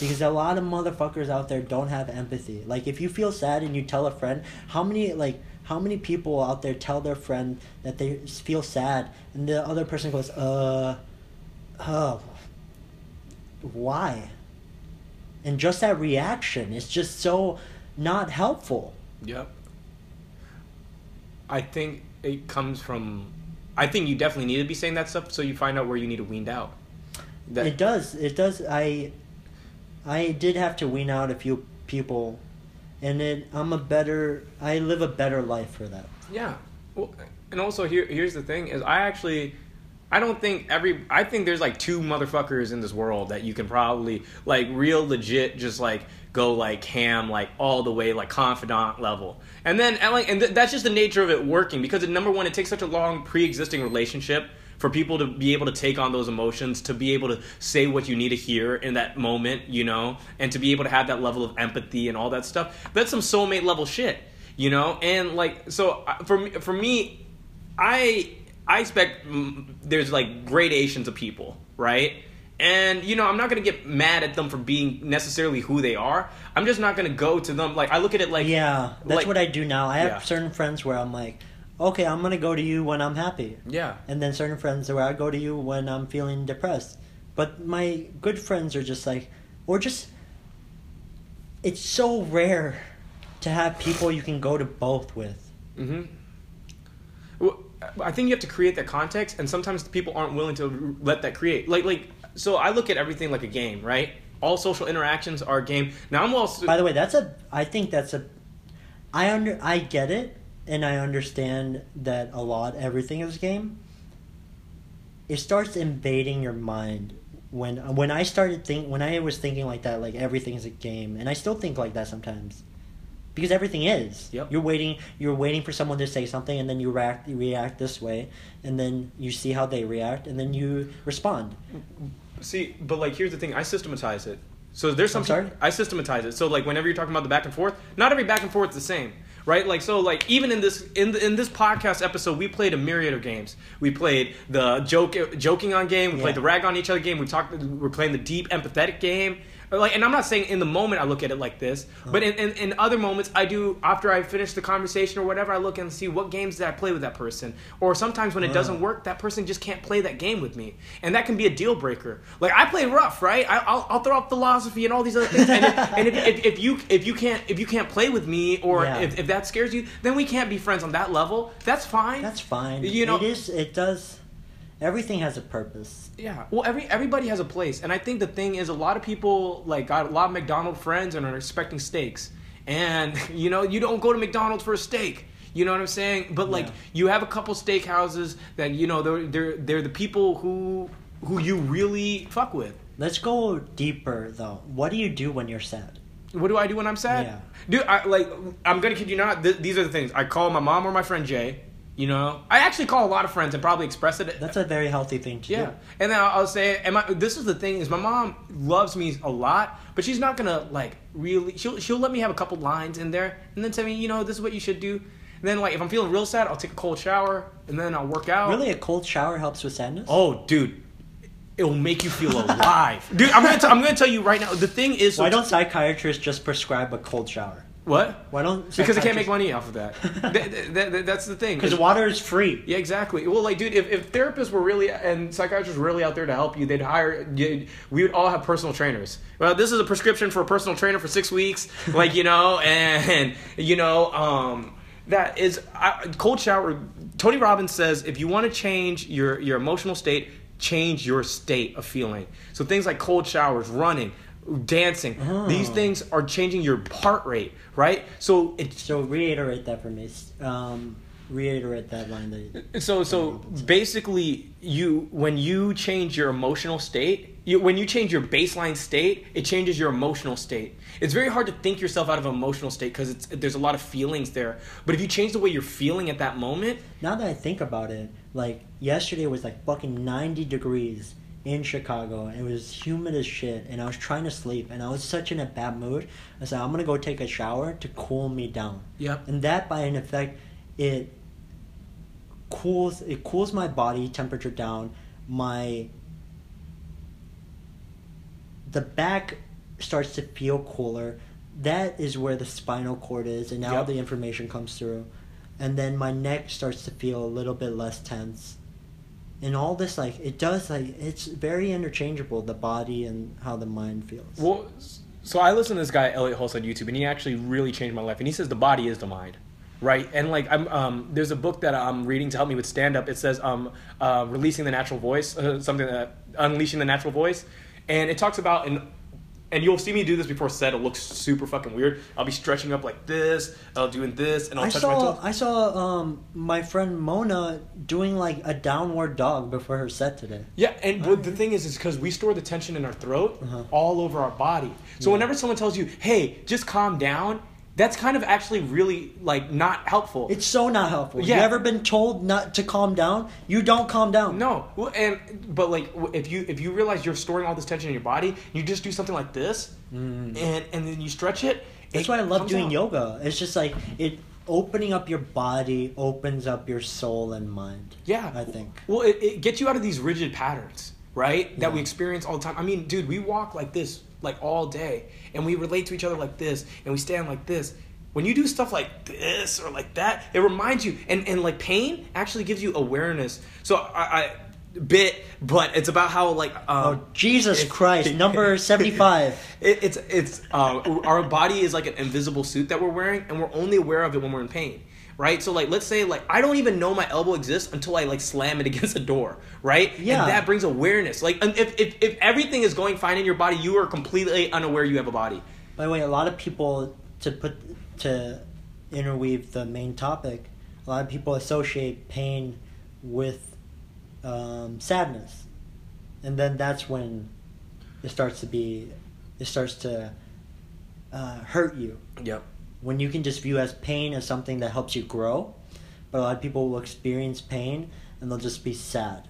Because a lot of motherfuckers out there don't have empathy. Like if you feel sad and you tell a friend, how many like how many people out there tell their friend that they feel sad and the other person goes, uh, oh, why? And just that reaction is just so not helpful. Yep. I think it comes from. I think you definitely need to be saying that stuff so you find out where you need to wean out. That, it does. It does. I, I did have to wean out a few people, and it. I'm a better. I live a better life for that. Yeah. Well, and also here here's the thing is I actually I don't think every I think there's like two motherfuckers in this world that you can probably like real legit just like go like ham like all the way like confidant level. And then and like and th- that's just the nature of it working because number one it takes such a long pre-existing relationship for people to be able to take on those emotions, to be able to say what you need to hear in that moment, you know, and to be able to have that level of empathy and all that stuff. That's some soulmate level shit, you know. And like, so for me, for me, I I expect mm, there's like gradations of people, right? And you know, I'm not gonna get mad at them for being necessarily who they are. I'm just not gonna go to them like I look at it like yeah, that's like- what I do now. I have Yeah. certain friends where I'm like, okay, I'm gonna go to you when I'm happy, yeah, and then certain friends where I go to you when I'm feeling depressed. But my good friends are just like, or just, it's so rare to have people you can go to both with. Mm-hmm. Well, I think you have to create that context, and sometimes people aren't willing to let that create. Like, like, so I look at everything like a game, right? All social interactions are a game. Now I'm also By the way, that's a. I think that's a. I under. I get it, and I understand that a lot. Everything is a game. It starts invading your mind when when I started think when I was thinking like that, like everything is a game, and I still think like that sometimes, because everything is. Yep. You're waiting. You're waiting for someone to say something, and then you react. You react this way, and then you see how they react, and then you respond. See, but like here's the thing: I systematize it. So there's some. Sorry? I systematize it. So like whenever you're talking about the back and forth, not every back and forth is the same, right? Like so like even in this in the, in this podcast episode, we played a myriad of games. We played the joke joking on game. We Yeah. played the rag on each other game. We talked. We're playing the deep empathetic game. Like, and I'm not saying in the moment I look at it like this, uh-huh. but in, in, in other moments I do. After I finish the conversation or whatever, I look and see what games did I play with that person. Or sometimes when it doesn't uh-huh. work, that person just can't play that game with me, and that can be a deal breaker. Like I play rough, right? I, I'll, I'll throw out philosophy and all these other things. And, if, and if, if, if you if you can't if you can't play with me, or Yeah. if, if that scares you, then we can't be friends on that level. That's fine. That's fine. You know- it is. It does. Everything has a purpose. Yeah. Well, every everybody has a place, and I think the thing is, a lot of people like got a lot of McDonald's friends and are expecting steaks, and you know, you don't go to McDonald's for a steak. You know what I'm saying? But like, Yeah. you have a couple steakhouses that you know they're they're they're the people who who you really fuck with. Let's go deeper though. What do you do when you're sad? What do I do when I'm sad? Yeah. Dude, I like I'm gonna kid you not. Th- these are the things I call my mom or my friend Jay. You know, I actually call a lot of friends and probably express it. That's a very healthy thing to Yeah, do. and then I'll, say, and my, this is the thing is, my mom loves me a lot, but she's not gonna like really. She'll she'll let me have a couple lines in there, and then tell me, you know, this is what you should do. And then like if I'm feeling real sad, I'll take a cold shower, and then I'll work out. Really, a cold shower helps with sadness. Oh, dude, it'll make you feel alive, dude. I'm gonna t- I'm gonna tell you right now. The thing is, Why don't psychiatrists just prescribe a cold shower? What? Why don't Because they can't make money off of that. Th- th- th- that's the thing. Because water is free. Yeah, exactly. Well, like, dude, if, if therapists were really and psychiatrists were really out there to help you, they'd hire. you'd- We would all have personal trainers. Well, this is a prescription for a personal trainer for six weeks, like you know, and you know, um, that is I, cold shower. Tony Robbins says if you want to change your your emotional state, change your state of feeling. So things like cold showers, running. Dancing, these Oh. things are changing your heart rate, right? So it. So reiterate that for me. Um, reiterate that line that. You, So so basically you when you change your emotional state, you when you change your baseline state, it changes your emotional state. It's very hard to think yourself out of an emotional state because it's there's a lot of feelings there. But if you change the way you're feeling at that moment, now that I think about it, like yesterday was like fucking ninety degrees in Chicago, and it was humid as shit, and I was trying to sleep, and I was such in a bad mood. I said I'm gonna go take a shower to cool me down. Yep. And that, by an effect, it cools it cools my body temperature down. My the back starts to feel cooler. That is where the spinal cord is, and now Yep. the information comes through. And then my neck starts to feel a little bit less tense. And all this, like, it does, like, it's very interchangeable, the body and how the mind feels. well, so I listen to this guy Elliott Hulse on YouTube, and he actually really changed my life. And he says the body is the mind, right? And like I'm, um, there's a book that I'm reading to help me with stand up. It says um, uh, releasing the natural voice, uh, something that unleashing the natural voice, and it talks about and and you'll see me do this before set. It looks super fucking weird. I'll be stretching up like this. I'll doing this, and I'll I touch my saw toes. I saw um my friend Mona doing like a downward dog before her set today. Yeah, and but the thing is, is because we store the tension in our throat Uh-huh. all over our body. So Yeah. whenever someone tells you, "Hey, just calm down," that's kind of actually really like not helpful. It's so not helpful. Yeah. You ever been told not to calm down? You don't calm down. no, well, and but like if you if you realize you're storing all this tension in your body, you just do something like this, and and then you stretch it. Mm. That's it why I love doing out. yoga. It's just like it opening up your body opens up your soul and mind. Yeah, I think. Well, it, it gets you out of these rigid patterns, right? That we experience all the time. I mean, dude, we walk like this like all day, and we relate to each other like this, and we stand like this. When you do stuff like this or like that, it reminds you, and and like pain actually gives you awareness. So I, I bit, but it's about how like um, Oh Jesus Christ! Number seventy-five. it, it's it's uh, our body is like an invisible suit that we're wearing, and we're only aware of it when we're in pain, right? So like, let's say like I don't even know my elbow exists until I like slam it against a door, right? Yeah. And that brings awareness. Like, if if if everything is going fine in your body, you are completely unaware you have a body. By the way, a lot of people to put to interweave the main topic. A lot of people associate pain with um, sadness, and then that's when it starts to be it starts to uh, hurt you. Yep. When you can just view as pain as something that helps you grow, but a lot of people will experience pain and they'll just be sad.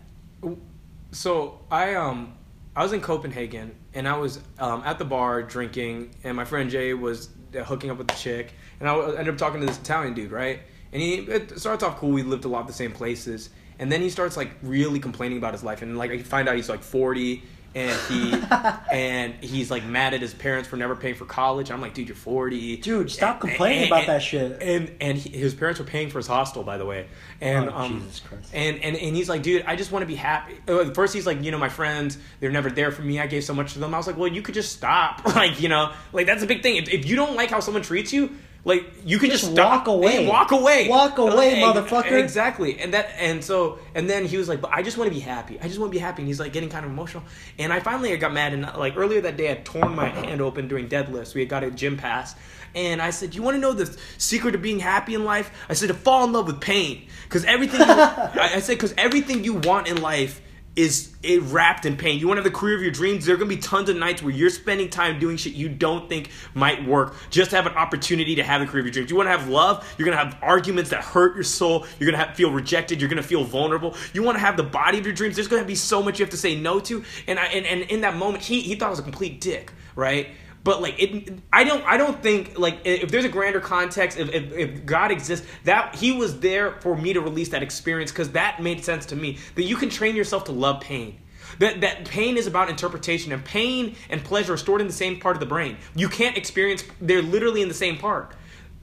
So I um I was in Copenhagen and I was um, at the bar drinking, and my friend Jay was uh, hooking up with the chick, and I ended up talking to this Italian dude, right? And he it starts off cool. We lived a lot of the same places, and then he starts like really complaining about his life, and like I find out he's like forty, and he and he's like mad at his parents for never paying for college. I'm like, dude, you're 40. Dude, stop And- complaining and- about and- that shit. And and he, his parents were paying for his hostel, by the way. And Oh, um, Jesus Christ. and and and he's like, dude, I just want to be happy. Uh, First, he's like, you know, my friends, they're never there for me. I gave so much to them. I was like, well, you could just stop. like, you know, like that's a big thing. If, if you don't like how someone treats you. Like you can just, Just walk away. Walk away. Walk away, Like, motherfucker. Exactly. And that and so and then he was like, "But I just want to be happy. I just want to be happy." And he's like getting kind of emotional. And I finally got mad and like earlier that day I had torn my hand open doing deadlifts. We had got a gym pass. And I said, "You want to know the secret of being happy in life?" I said, "To fall in love with pain, because everything." You, I, I said, "Because everything you want in life is it wrapped in pain. You want to have the career of your dreams. There are gonna be tons of nights where you're spending time doing shit you don't think might work, just to have an opportunity to have the career of your dreams. You want to have love. You're gonna have arguments that hurt your soul. You're gonna have, feel rejected. You're gonna feel vulnerable. You want to have the body of your dreams. There's gonna be so much you have to say no to. And I, and, and in that moment, he he thought I was a complete dick, right? But like it, I don't. I don't think like if there's a grander context, if, if, if God exists, that He was there for me to release that experience because that made sense to me. That you can train yourself to love pain. That that pain is about interpretation, and pain and pleasure are stored in the same part of the brain. You can't experience. They're literally in the same part,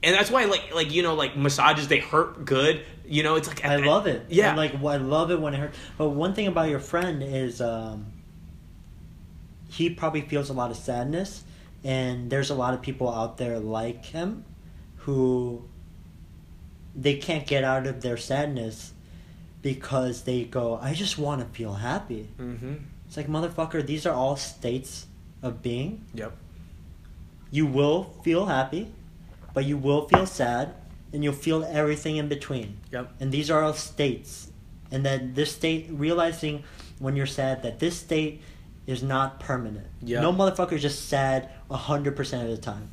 and that's why like like you know like massages they hurt good. You know it's like I love it. Yeah, And, like I love it when it hurts. But one thing about your friend is um, he probably feels a lot of sadness, and there's a lot of people out there like him who they can't get out of their sadness because they go, I just want to feel happy. Mm-hmm. It's like motherfucker, these are all states of being. Yep. You will feel happy, but you will feel sad, and you'll feel everything in between. Yep. And these are all states. And then this state, realizing when you're sad that this state is not permanent. Yeah. No motherfucker is just sad 100% of the time.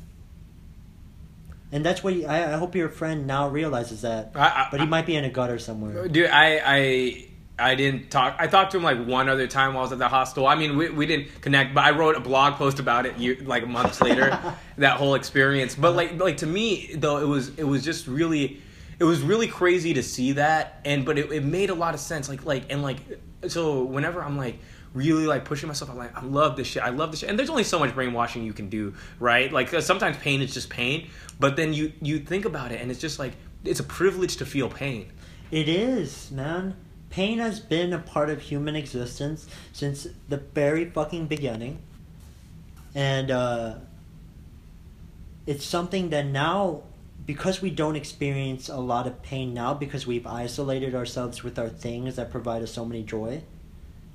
And that's what he, I, I hope your friend now realizes that. I- I- but he might be in a gutter somewhere. Dude, I I I didn't talk. I talked to him like one other time while I was at the hostel. I mean, we, we didn't connect, but I wrote a blog post about it year, like months later. that whole experience, but like like to me though, it was it was just really. It was really crazy to see that, and but it, it made a lot of sense. Like like and like so whenever I'm like really like pushing myself, I'm like I love this shit. I love this shit. And there's only so much brainwashing you can do, right? Like sometimes pain is just pain, but then you you think about it, and it's just like it's a privilege to feel pain. It is, man. Pain has been a part of human existence since the very fucking beginning. And uh, it's something that now, because we don't experience a lot of pain now, because we've isolated ourselves with our things that provide us so many joy,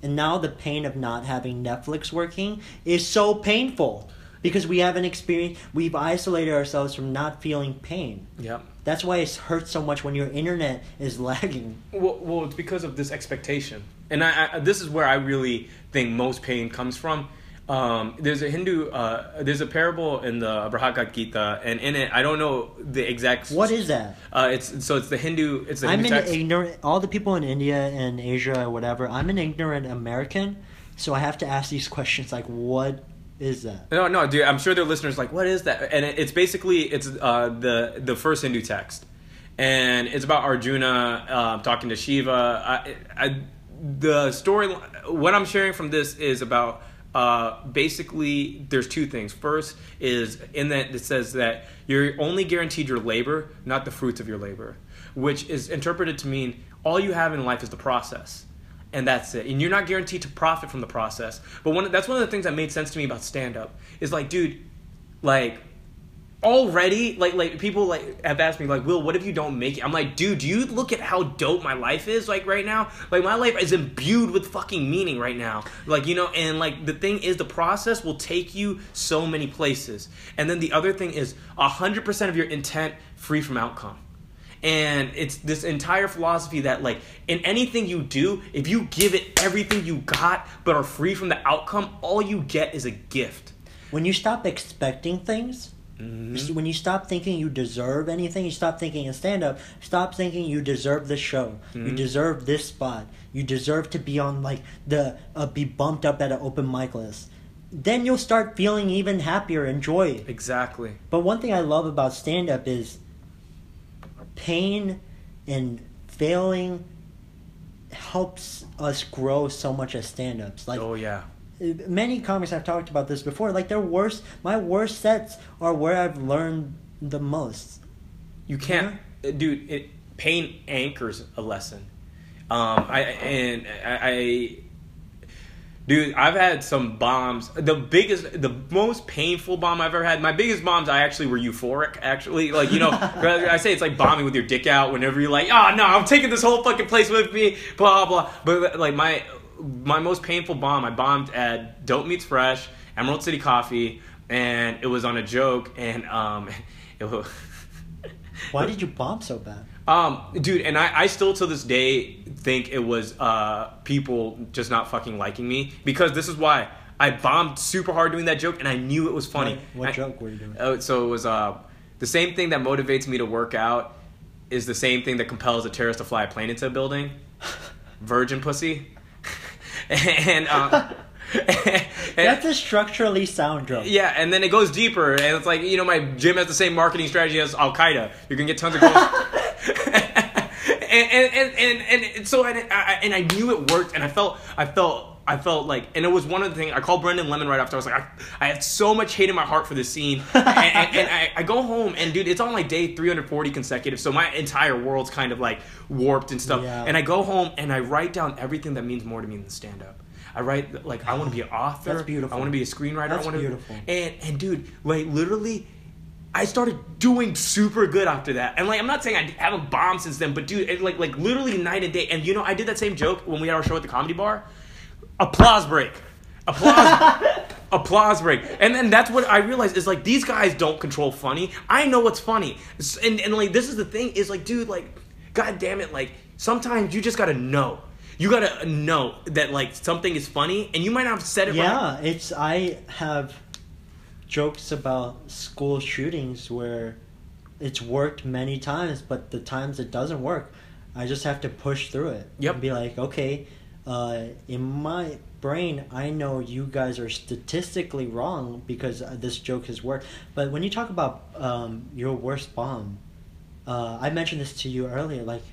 and now the pain of not having Netflix working is so painful because we haven't experienced, we've isolated ourselves from not feeling pain. Yep. That's why it hurts so much when your internet is lagging. Well, well, it's because of this expectation, and I, I, this is where I really think most pain comes from. Um, there's a Hindu, uh, there's a parable in the Bhagavad Gita, and in it, I don't know the exact. What is that? Uh, it's so it's the Hindu. It's the I'm Hindu an text. ignorant. All the people in India and Asia, or whatever. I'm an ignorant American, so I have to ask these questions. Like, what is that? No, no, dude. I'm sure their listeners like, what is that? And it, it's basically it's uh, the the first Hindu text, and it's about Arjuna uh, talking to Shiva. I, I, the story, what I'm sharing from this is about uh, basically there's two things. First is in that it says that you're only guaranteed your labor, not the fruits of your labor, which is interpreted to mean all you have in life is the process and that's it. And you're not guaranteed to profit from the process. But one, that's one of the things that made sense to me about stand up is like, dude, like already, like like people like have asked me like, Will, what if you don't make it? I'm like, dude, do you look at how dope my life is like right now? Like my life is imbued with fucking meaning right now. Like you know, and like the thing is, the process will take you so many places. And then the other thing is, hundred percent of your intent free from outcome and it's this entire philosophy that like in anything you do if you give it everything you got but are free from the outcome all you get is a gift When you stop expecting things, Mm-hmm. When you stop thinking you deserve anything, you stop thinking in stand up, stop thinking you deserve this show. You Mm-hmm. deserve this spot. You deserve to be on like the uh, be bumped up at an open mic list. Then you'll start feeling even happier and joy. Exactly. But one thing I love about stand up is pain and failing helps us grow so much as stand ups. Like oh yeah. Many comics I've talked about this before. Like their worst, my worst sets are where I've learned the most. You can't, uh, dude. It, pain anchors a lesson. Um, I and I, I, dude, I've had some bombs. The biggest, the most painful bomb I've ever had. My biggest bombs, I actually were euphoric. Actually, like you know, I say it's like bombing with your dick out. Whenever you're like, oh no, I'm taking this whole fucking place with me. Blah blah. But like my my most painful bomb, I bombed at Dope Meets Fresh, Emerald City Coffee, and it was on a joke, and um, it was. Why did you bomb so bad? Um, dude, and I, I still to this day think it was uh, people just not fucking liking me because this is why I bombed super hard doing that joke and I knew it was funny. What, what I- joke were you doing? Oh, so it was uh, the same thing that motivates me to work out is the same thing that compels a terrorist to fly a plane into a building. Virgin pussy. and uh, and- That's a structurally sound joke. yeah, and then it goes deeper, and it's like you know, my gym has the same marketing strategy as Al Qaeda. You're gonna get tons of girls. and, and, and, and, and so and I, and I knew it worked, and I felt I felt I felt like, and it was one of the things I called Brendan Lemon right after. I was like, I, I had so much hate in my heart for this scene, and, and, and I, I go home, and dude, it's on like day 340 consecutive, so my entire world's kind of like warped and stuff. Yeah. And I go home and I write down everything that means more to me than stand up. I write like I want to be an author. That's beautiful. I want to be a screenwriter. That's I want to beautiful. and and dude, like literally, I started doing super good after that. And like, I'm not saying I haven't bombed since then, but dude, it, like like literally night and day. And you know, I did that same joke when we had our show at the comedy bar. Applause break. Applause. applause break. And then that's what I realized is like these guys don't control funny. I know what's funny. And and like this is the thing is like dude like god damn it like sometimes you just got to know. You got to know that like something is funny and you might not have said it right. Yeah, it's I have jokes about school shootings where it's worked many times, but the times it doesn't work, I just have to push through it. Yep. And be like, okay, uh, in my brain, I know you guys are statistically wrong because this joke has worked. But when you talk about um, your worst bomb, uh, I mentioned this to you earlier. Like,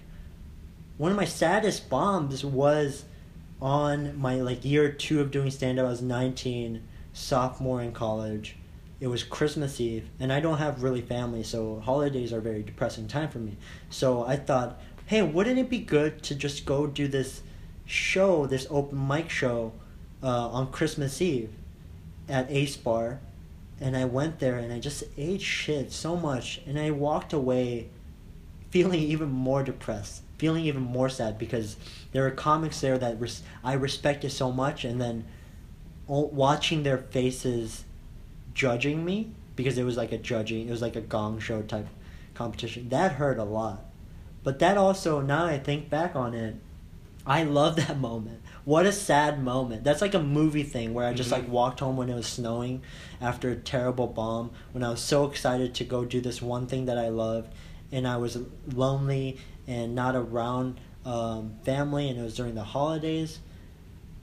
one of my saddest bombs was on my like year two of doing stand up. I was nineteen, sophomore in college. It was Christmas Eve, and I don't have really family, so holidays are very depressing time for me. So I thought, hey, wouldn't it be good to just go do this show, this open mic show, uh, on Christmas Eve at Ace Bar? And I went there and I just ate shit so much, and I walked away feeling even more depressed, feeling even more sad because there were comics there that res- I respected so much, and then watching their faces judging me because it was like a judging, it was like a gong show type competition. That hurt a lot, but that also now I think back on it, I love that moment. What a sad moment. That's like a movie thing where I just Mhm. like walked home when it was snowing after a terrible bomb when I was so excited to go do this one thing that I loved and I was lonely and not around um, family and it was during the holidays.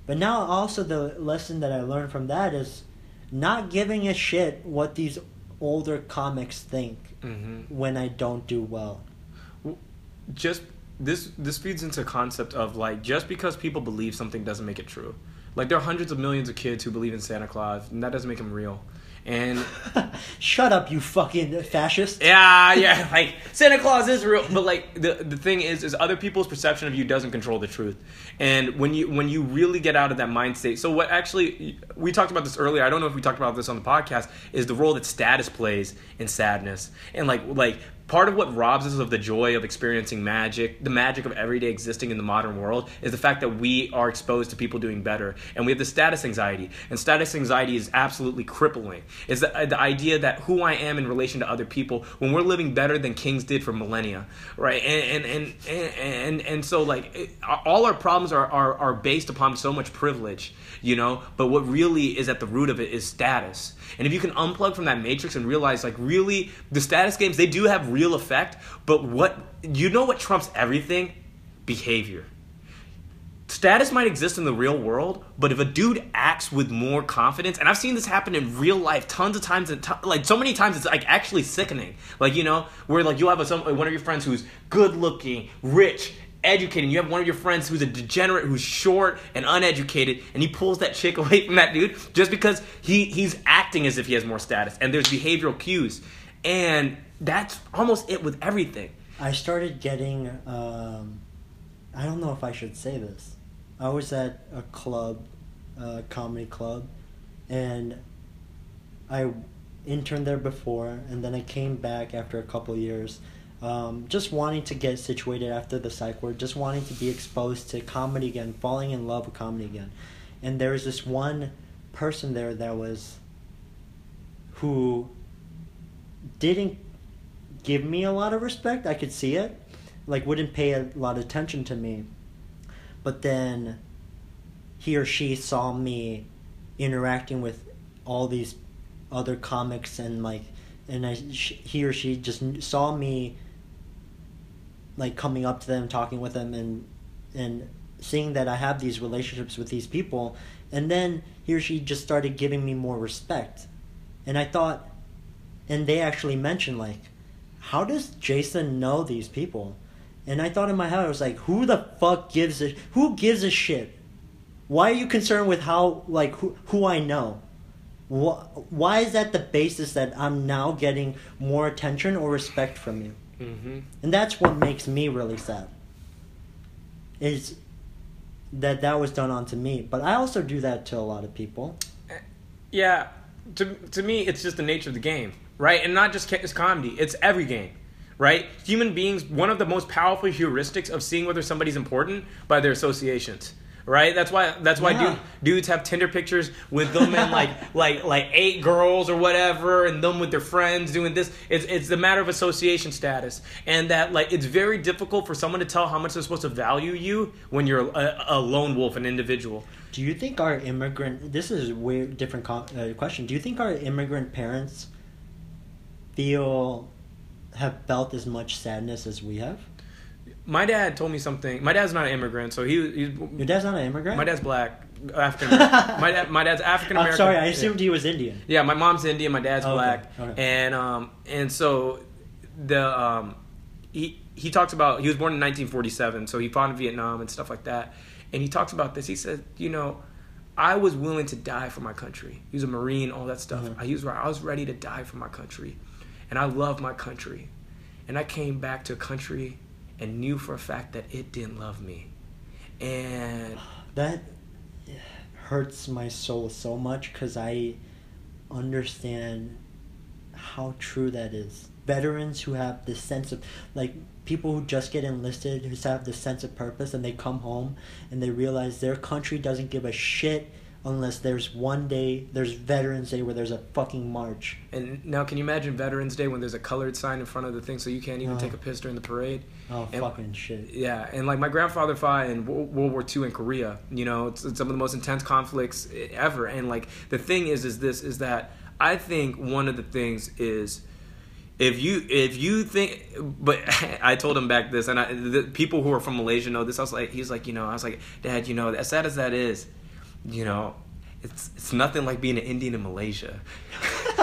But now also the lesson that I learned from that is not giving a shit what these older comics think Mhm. when I don't do well. just this this feeds into a concept of like just because people believe something doesn't make it true. Like there are hundreds of millions of kids who believe in Santa Claus, and that doesn't make him real. And Shut up, you fucking fascist. yeah, yeah, like Santa Claus is real, but like the the thing is, is other people's perception of you doesn't control the truth. And when you when you really get out of that mind state, so what actually we talked about this earlier. I don't know if we talked about this on the podcast. Is the role that status plays in sadness, and like like part of what robs us of the joy of experiencing magic, the magic of everyday existing in the modern world, is the fact that we are exposed to people doing better, and we have the status anxiety. And status anxiety is absolutely crippling. Is the, the idea that who I am in relation to other people when we're living better than kings did for millennia, right? And and and and and, and so like it, all our problems are, are are based upon so much privilege, you know. But what really is at the root of it is status. And if you can unplug from that matrix and realize, like, really, the status games, they do have real effect, but what, you know what trumps everything? Behavior. Status might exist in the real world, but if a dude acts with more confidence, and I've seen this happen in real life tons of times, and t- like so many times, it's like actually sickening. Like you know, where like you have a, some, one of your friends who's good looking, rich, educated. You have one of your friends who's a degenerate, who's short and uneducated, and he pulls that chick away from that dude just because he he's acting as if he has more status. And there's behavioral cues, and that's almost it with everything. I started getting. Um, I don't know if I should say this. I was at a club, a comedy club, and I interned there before, and then I came back after a couple years, um, just wanting to get situated after the psych ward, just wanting to be exposed to comedy again, falling in love with comedy again. And there was this one person there that was who didn't give me a lot of respect. I could see it, like wouldn't pay a lot of attention to me. But then he or she saw me interacting with all these other comics and like and I, he or she just saw me like coming up to them talking with them and and seeing that I have these relationships with these people. And then he or she just started giving me more respect. And I thought and they actually mentioned like how does Jason know these people? And I thought in my head I was like who the fuck gives a who gives a shit? Why are you concerned with how like who, who I know? Why is that the basis that I'm now getting more attention or respect from you? Mm-hmm. And that's what makes me really sad. Is that that was done onto me, but I also do that to a lot of people. Yeah, to to me, it's just the nature of the game, right? And not just it's comedy; it's every game, right? Human beings, one of the most powerful heuristics of seeing whether somebody's important by their associations right? That's why that's why yeah. dude, dudes have Tinder pictures with them and like like like eight girls or whatever, and them with their friends doing this. It's it's the matter of association status, and that like it's very difficult for someone to tell how much they're supposed to value you when you're a, a lone wolf, an individual. Do you think our immigrant? This is a weird, different uh, question. Do you think our immigrant parents feel have felt as much sadness as we have? My dad told me something. My dad's not an immigrant, so he. He's, Your dad's not an immigrant. My dad's black, African. my dad, my dad's African American. I'm sorry, I assumed yeah. he was Indian. Yeah, my mom's Indian. My dad's oh, black, okay. Okay. and um and so the um he he talks about he was born in 1947, so he fought in Vietnam and stuff like that, and he talks about this. He said, you know. I was willing to die for my country. He was a Marine, all that stuff. Mm-hmm. I, was, I was ready to die for my country. And I love my country. And I came back to a country and knew for a fact that it didn't love me. And that hurts my soul so much because I understand how true that is. Veterans who have this sense of, like, people who just get enlisted, who have this sense of purpose, and they come home and they realize their country doesn't give a shit unless there's one day there's Veterans Day where there's a fucking march. And now, can you imagine Veterans Day when there's a colored sign in front of the thing so you can't even oh. take a piss during the parade? Oh and, fucking shit! Yeah, and like my grandfather fought in World War II in Korea. You know, it's, it's some of the most intense conflicts ever. And like the thing is, is this is that I think one of the things is if you if you think but i told him back this and I, the people who are from malaysia know this i was like he's like you know i was like dad you know as sad as that is you know, it's it's nothing like being an Indian in Malaysia,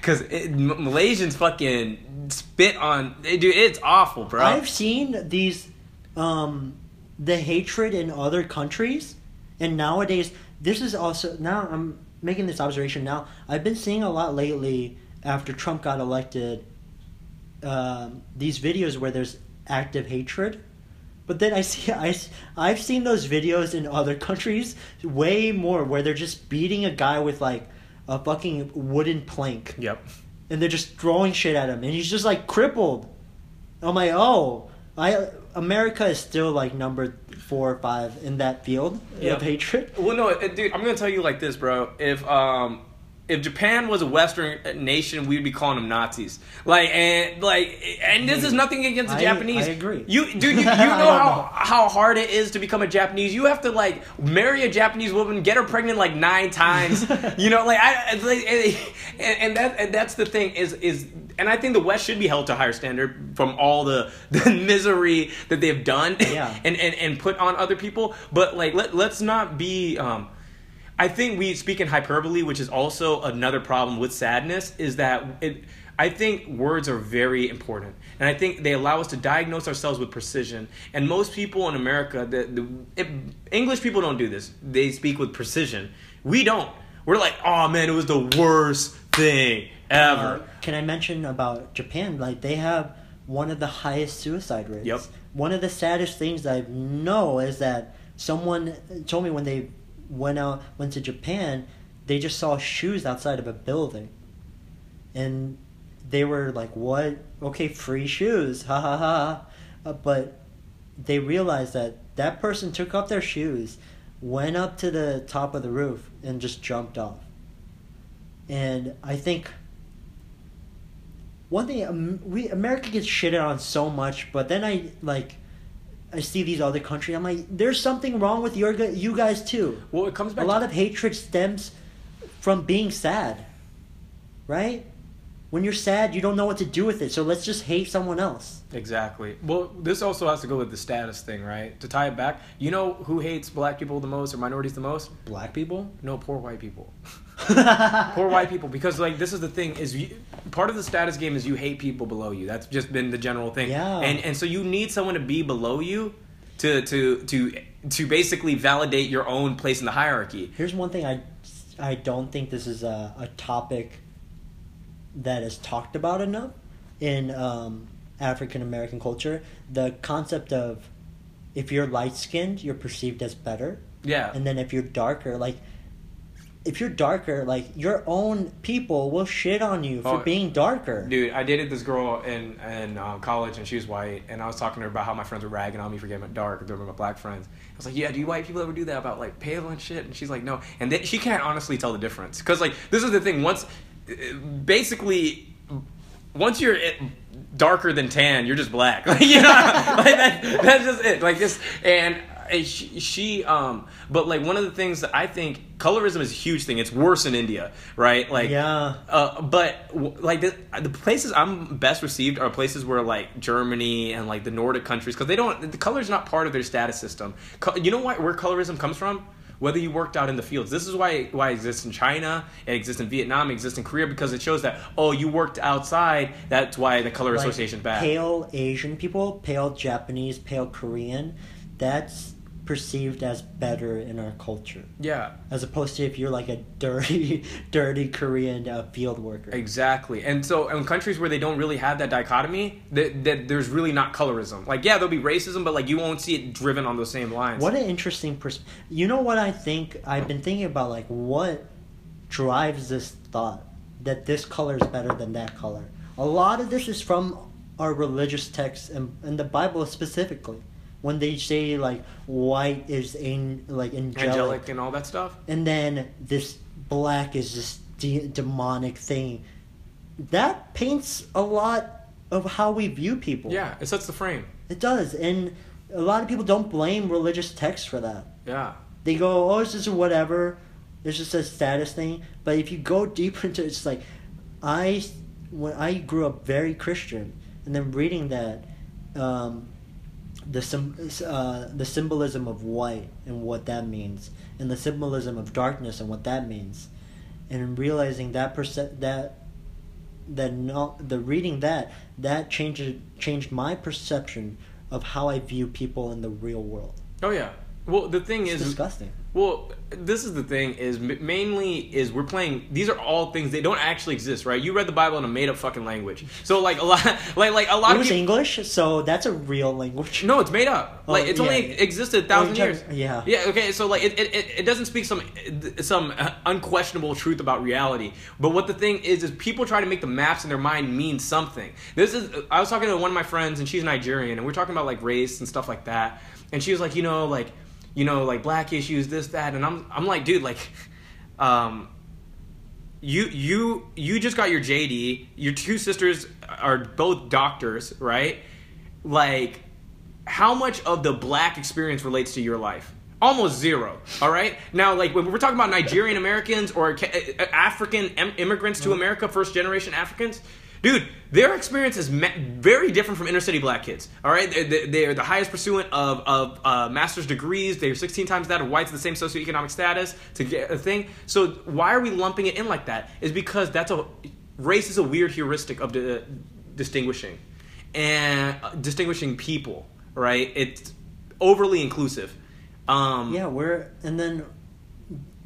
because Malaysians fucking spit on dude. It's awful, bro. I've seen these, um, the hatred in other countries, and nowadays this is also now I'm making this observation now. I've been seeing a lot lately after Trump got elected. Um, these videos where there's active hatred but then I see I I've seen those videos in other countries way more where they're just beating a guy with like a fucking wooden plank. Yep. And they're just throwing shit at him and he's just like crippled. I'm like, oh, I America is still like number four or five in that field Yep. of hatred. Well, no, uh, dude, I'm gonna tell you like this, bro. If um, if Japan was a Western nation, we'd be calling them Nazis. Like and like, and this is nothing against the I- Japanese. I agree. You, dude, you, you know how how hard it is to become a Japanese. You have to like marry a Japanese woman, get her pregnant like nine times. you know, like I, like, and, and that and that's the thing is is. And I think the West should be held to a higher standard from all the, the misery that they've done Yeah. and, and, and put on other people. But like let, let's not be um, I think we speak in hyperbole, which is also another problem with sadness, is that it, I think words are very important. And I think they allow us to diagnose ourselves with precision. And most people in America, the, the, if, English people don't do this. They speak with precision. We don't. We're like, oh man, it was the worst thing ever. Uh, can I mention about Japan? Like they have one of the highest suicide rates. Yep. One of the saddest things I know is that someone told me when they went out went to Japan, they just saw shoes outside of a building, and they were like, "What? Okay, free shoes, ha ha ha!" Uh, but they realized that that person took off their shoes, went up to the top of the roof, and just jumped off. And I think one thing um, we America gets shitted on so much, but then I like I see these other countries. I'm like, there's something wrong with your you guys too. Well, it comes back A lot of hatred stems from being sad, right? When you're sad, you don't know what to do with it. So let's just hate someone else. Exactly. Well, this also has to go with the status thing, right? To tie it back, you know who hates black people the most or minorities the most? Black people. No, poor white people. poor white people because like this is the thing is you, part of the status game is you hate people below you. That's just been the general thing. Yeah. and and so you need someone to be below you to to to to basically validate your own place in the hierarchy. Here's one thing I, I don't think this is a, a topic that is talked about enough in um, African American culture. The concept of if you're light skinned, you're perceived as better, yeah. And then if you're darker, like if you're darker, like your own people will shit on you for Oh, being darker. Dude, I dated this girl in in uh, college, and she was white, and I was talking to her about how my friends were ragging on me for getting dark. They were my black friends. I was like, "Yeah, do you white people ever do that about like pale and shit?" And she's like, "No," and she can't honestly tell the difference because like this is the thing. Once, basically, once you're it, darker than tan, you're just black. Like you know, like that, that's just it. Like this, and uh, she, she, um, but like one of the things that I think colorism is a huge thing. It's worse in India, right? Like Yeah. uh, but w- like the, the places I'm best received are places where like Germany and like the Nordic countries because they don't the color is not part of their status system. Co- you know why where colorism comes from? Whether you worked out in the fields. This is why why it exists in China, it exists in Vietnam, it exists in Korea because it shows that oh you worked outside. That's why the color Like, association is bad. Pale Asian people, pale Japanese, pale Korean, that's perceived as better in our culture. yeah, as opposed to if you're like a dirty, dirty Korean uh, field worker. Exactly, and so in countries where they don't really have that dichotomy, that, that there's really not colorism. Like, yeah, there'll be racism, but like you won't see it driven on those same lines. What an interesting pers. You know what I think? I've been thinking about like what drives this thought that this color is better than that color. A lot of this is from our religious texts and, and the Bible specifically. When they say like white is in like angelic, angelic and all that stuff? and then this black is this de- demonic thing, that paints a lot of how we view people. Yeah, it sets the frame. It does, and a lot of people don't blame religious texts for that. Yeah. They go, "Oh, it's just whatever. It's just a status thing." But if you go deeper into it, it's like, I when I grew up very Christian, and then reading that, um, the sym- uh, the symbolism of white and what that means, and the symbolism of darkness and what that means, and realizing that perce- that that not the reading that that changed changed my perception of how I view people in the real world. Oh yeah. Well, the thing It's is, disgusting. Well, this is the thing is mainly is we're playing these are all things they don't actually exist, right? You read the Bible in a made up fucking language. So like a lot like like a lot It of was people, English, so that's a real language. No, it's made up. Oh, Like it's yeah. only existed a thousand Oh, years. yeah. Yeah. Okay. So like it, it, it, doesn't speak some some unquestionable truth about reality. But what the thing is is people try to make the maps in their mind mean something. This is I was talking to one of my friends and she's Nigerian and we are talking about like race and stuff like that. And she was like, you know, like you know, like black issues, this that, and I'm I'm like, dude, like, um, you you you just got your JD. Your two sisters are both doctors, right? Like, how much of the black experience relates to your life? Almost zero. All right. Now, like when we're talking about Nigerian Americans or uh, African im- immigrants to America, first generation Africans, dude, their experience is very different from inner city black kids. All right. They're, they're- the highest pursuant of of uh, master's degrees. They're 16 times that of whites of the same socioeconomic status to get a thing. So why are we lumping it in like that? Is because that's a race is a weird heuristic of di- distinguishing and uh, distinguishing people. Right. It's overly inclusive. Um, Yeah, we're and then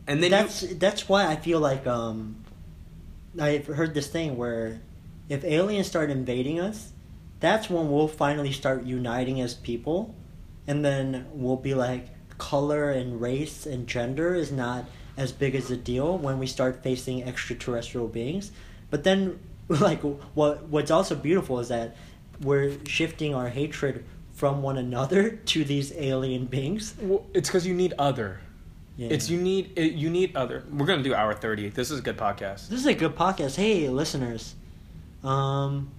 and then that's you, that's why I feel like um, I've heard this thing where if aliens start invading us, that's when we'll finally start uniting as people, and then we'll be like color and race and gender is not as big as a deal when we start facing extraterrestrial beings. But then, like what what's also beautiful is that we're shifting our hatred from one another to these alien beings. Well, it's because you need other. Yeah. It's you need you need other. We're gonna do hour thirty. This is a good podcast. This is a good podcast. Hey, listeners. Um,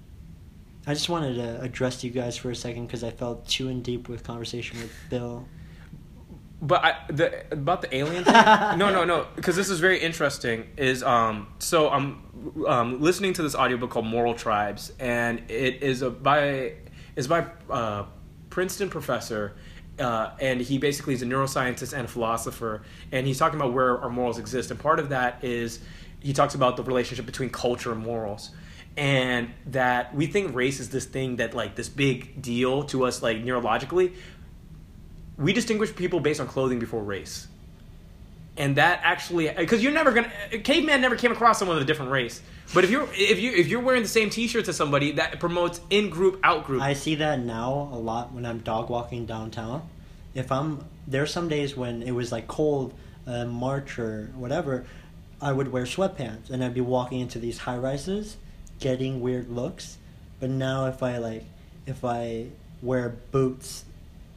I just wanted to address you guys for a second because I felt too in deep with conversation with Bill. But I, the about the alien thing. no, no, no. Because this is very interesting. Is um. So I'm um listening to this audiobook called Moral Tribes, and it is a by is by uh, Princeton professor. Uh, and he basically is a neuroscientist and a philosopher, and he's talking about where our morals exist. And part of that is he talks about the relationship between culture and morals, and that we think race is this thing that like this big deal to us like neurologically, we distinguish people based on clothing before race. And that actually, because you're never gonna, caveman never came across someone of a different race. But if you're if you if you're wearing the same T-shirts as somebody, that promotes in group out group. I see that now a lot when I'm dog walking downtown. If I'm there's some days when it was like cold, uh, March or whatever, I would wear sweatpants and I'd be walking into these high rises, getting weird looks. But now if I like, if I wear boots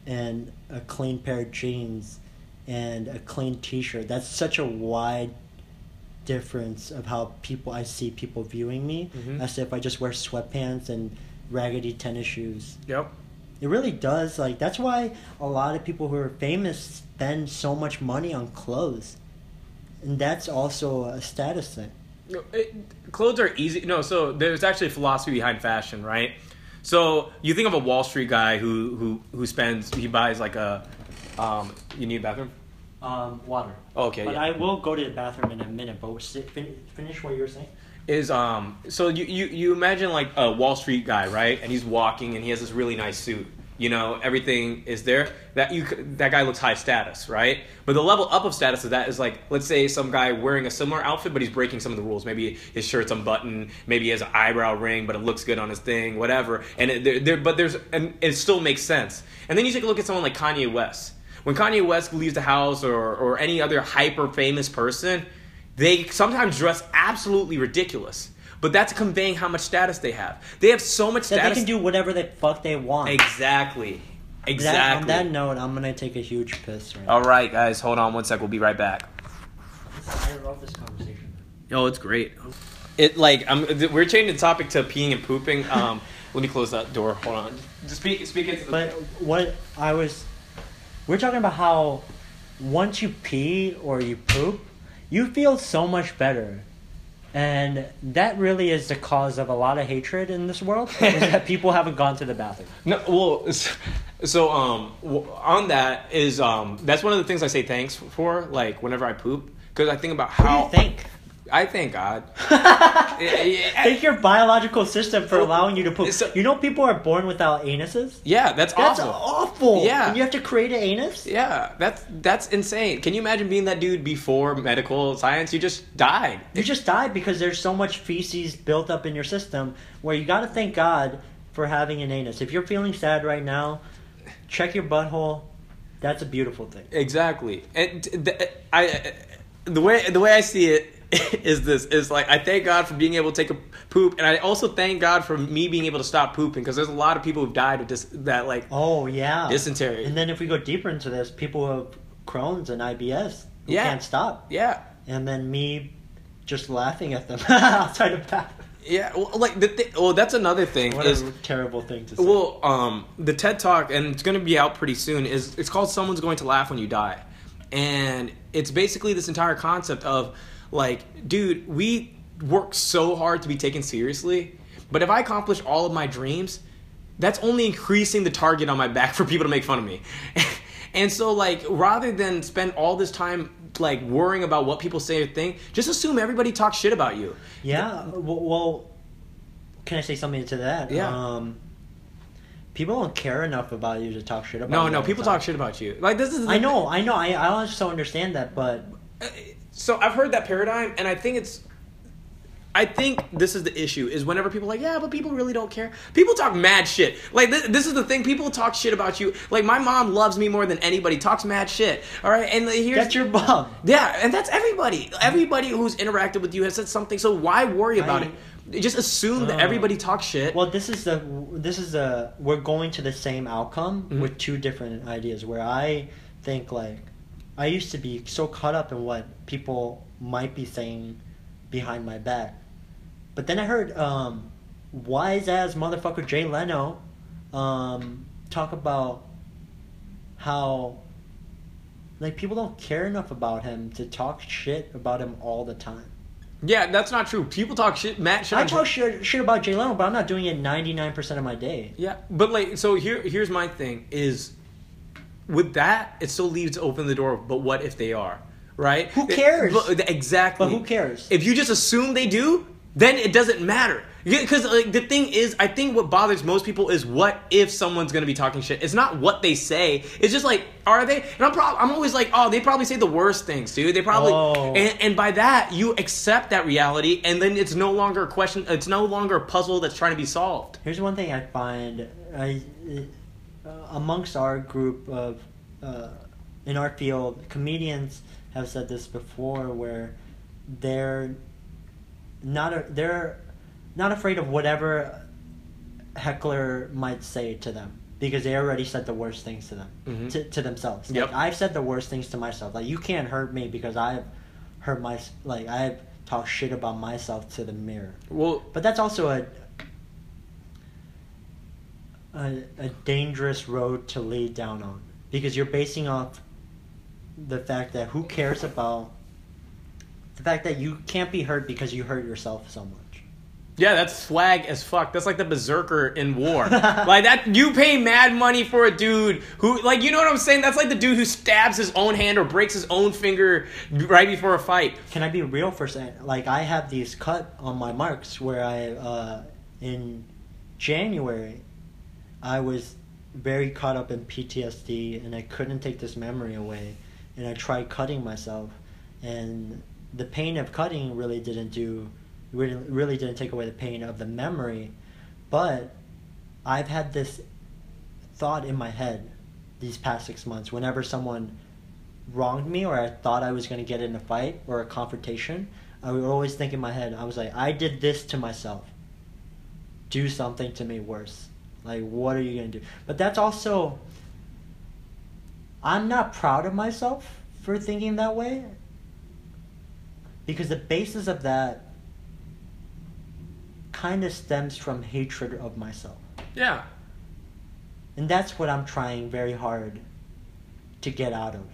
and a clean pair of jeans and a clean T-shirt, that's such a wide difference of how people I see people viewing me Mhm. as if I just wear sweatpants and raggedy tennis shoes. yep. It really does. Like that's why a lot of people who are famous spend so much money on clothes, and that's also a status thing. No, it, clothes are easy. No, so there's actually a philosophy behind fashion, right? So you think of a Wall Street guy who who who spends he buys like a um you need a bathroom? Um, water. Oh, okay, But yeah. I will go to the bathroom in a minute. But finish what you were saying. is um so you, you you imagine like a Wall Street guy, right? And he's walking and he has this really nice suit. You know, everything is there. That you that guy looks high status, right? But the level up of status of that is like let's say some guy wearing a similar outfit but he's breaking some of the rules. Maybe his shirt's unbuttoned, maybe he has an eyebrow ring but it looks good on his thing, whatever. And it, there, there but there's and it still makes sense. And then you take a look at someone like Kanye West. When Kanye West leaves the house or or any other hyper famous person, they sometimes dress absolutely ridiculous. But that's conveying how much status they have. They have so much status. That status. they can do whatever the fuck they want. exactly. That- Exactly. on that note, I'm gonna take a huge piss right All right, guys, hold on one sec. We'll be right back. I love this conversation. Oh, it's great. It like I'm. We're changing the topic to peeing and pooping. Um, let me close that door. Hold on. Just speak. Speak into the. But what I was, we're talking about how once you pee or you poop, you feel so much better. And that really is the cause of a lot of hatred in this world, is that people haven't gone to the bathroom. No, well, so um, on that is um, that's one of the things I say thanks for. Like whenever I poop, because I think about What do how you think? I thank God. Thank your biological system for oh, allowing you to poop. So- you know, people are born without anuses. Yeah, that's, That's awful. awful. Yeah. and you have to create an anus. Yeah, that's that's insane. Can you imagine being that dude before medical science? You just died. You just died because there's so much feces built up in your system where you got to thank God for having an anus. If you're feeling sad right now, check your butthole. That's a beautiful thing. Exactly. And t- the, I the way the way I see it is this is like I thank God for being able to take a poop, and I also thank God for me being able to stop pooping because there's a lot of people who've died of this that like Oh yeah, dysentery. And then if we go deeper into this, people who have Crohn's and IBS who Yeah. can't stop, yeah. and then me just laughing at them outside of bath. Yeah, well, like the thi- well, that's another thing What is a terrible thing to say. Well, um, the TED Talk, and it's going to be out pretty soon. Is it's called "Someone's Going to Laugh When You Die," and it's basically this entire concept of like, dude, we work so hard to be taken seriously, but if I accomplish all of my dreams, that's only increasing the target on my back for people to make fun of me. and so, like, rather than spend all this time like worrying about what people say or think, just assume everybody talks shit about you. Yeah. Well, well, can I say something to that? Yeah. Um, people don't care enough about you to talk shit about. No, you no, the people time. talk shit about you. Like this is. the I know, I know. I I also understand that, but so I've heard that paradigm, and I think it's. I think this is the issue: is whenever people are like, yeah, but people really don't care. People talk mad shit. Like this, this is the thing: people talk shit about you. Like my mom loves me more than anybody. Talks mad shit. All right, and here's that's your mom. yeah, and that's everybody. Everybody who's interacted with you has said something. So why worry about I- it? Just assume that Uh, everybody talks shit. Well, this is the this is the we're going to the same outcome Mhm. with two different ideas. Where I think like I used to be so caught up in what people might be saying behind my back, but then I heard um, wise ass motherfucker Jay Leno um, talk about how like people don't care enough about him to talk shit about him all the time. yeah, that's not true. People talk shit, shit. I talk shit, shit about Jay Leno, but I'm not doing it 99% of my day. Yeah, but like, so here, here's my thing: is with that, it still leaves open the door. But what if they are right? Who cares? But- exactly. But who cares? If you just assume they do, then it doesn't matter. Because like the thing is, I think what bothers most people is what if someone's gonna be talking shit. It's not what they say. It's just like, are they? And I'm prob- I'm always like, oh, they probably say the worst things, dude. They probably. Oh. And, and by that, you accept that reality, and then it's no longer a question. It's no longer a puzzle that's trying to be solved. Here's one thing I find I, amongst our group of uh, in our field, comedians have said this before, where they're not a, they're not afraid of whatever heckler might say to them because they already said the worst things to them Mhm. to, to themselves. Yep. Like I've said the worst things to myself. Like you can't hurt me because I've hurt my like I've talked shit about myself to the mirror. Well, But that's also a a, a dangerous road to lay down on because you're basing off the fact that who cares about the fact that you can't be hurt because you hurt yourself so much. Yeah, that's swag as fuck. That's like the berserker in war. like that, you pay mad money for a dude who, like, you know what I'm saying? That's like the dude who stabs his own hand or breaks his own finger right before a fight. Can I be real for a second? Like I have these cut on my marks where I uh, in January I was very caught up in PTSD and I couldn't take this memory away and I tried cutting myself and the pain of cutting really didn't do really, didn't take away the pain of the memory but I've had this thought in my head these past 6 months whenever someone wronged me or I thought I was going to get in a fight or a confrontation, I would always think in my head, I was like, I did this to myself. Do something to me worse. Like, what are you going to do? But that's also, I'm not proud of myself for thinking that way because the basis of that kind of stems from hatred of myself. Yeah. And that's what I'm trying very hard to get out of.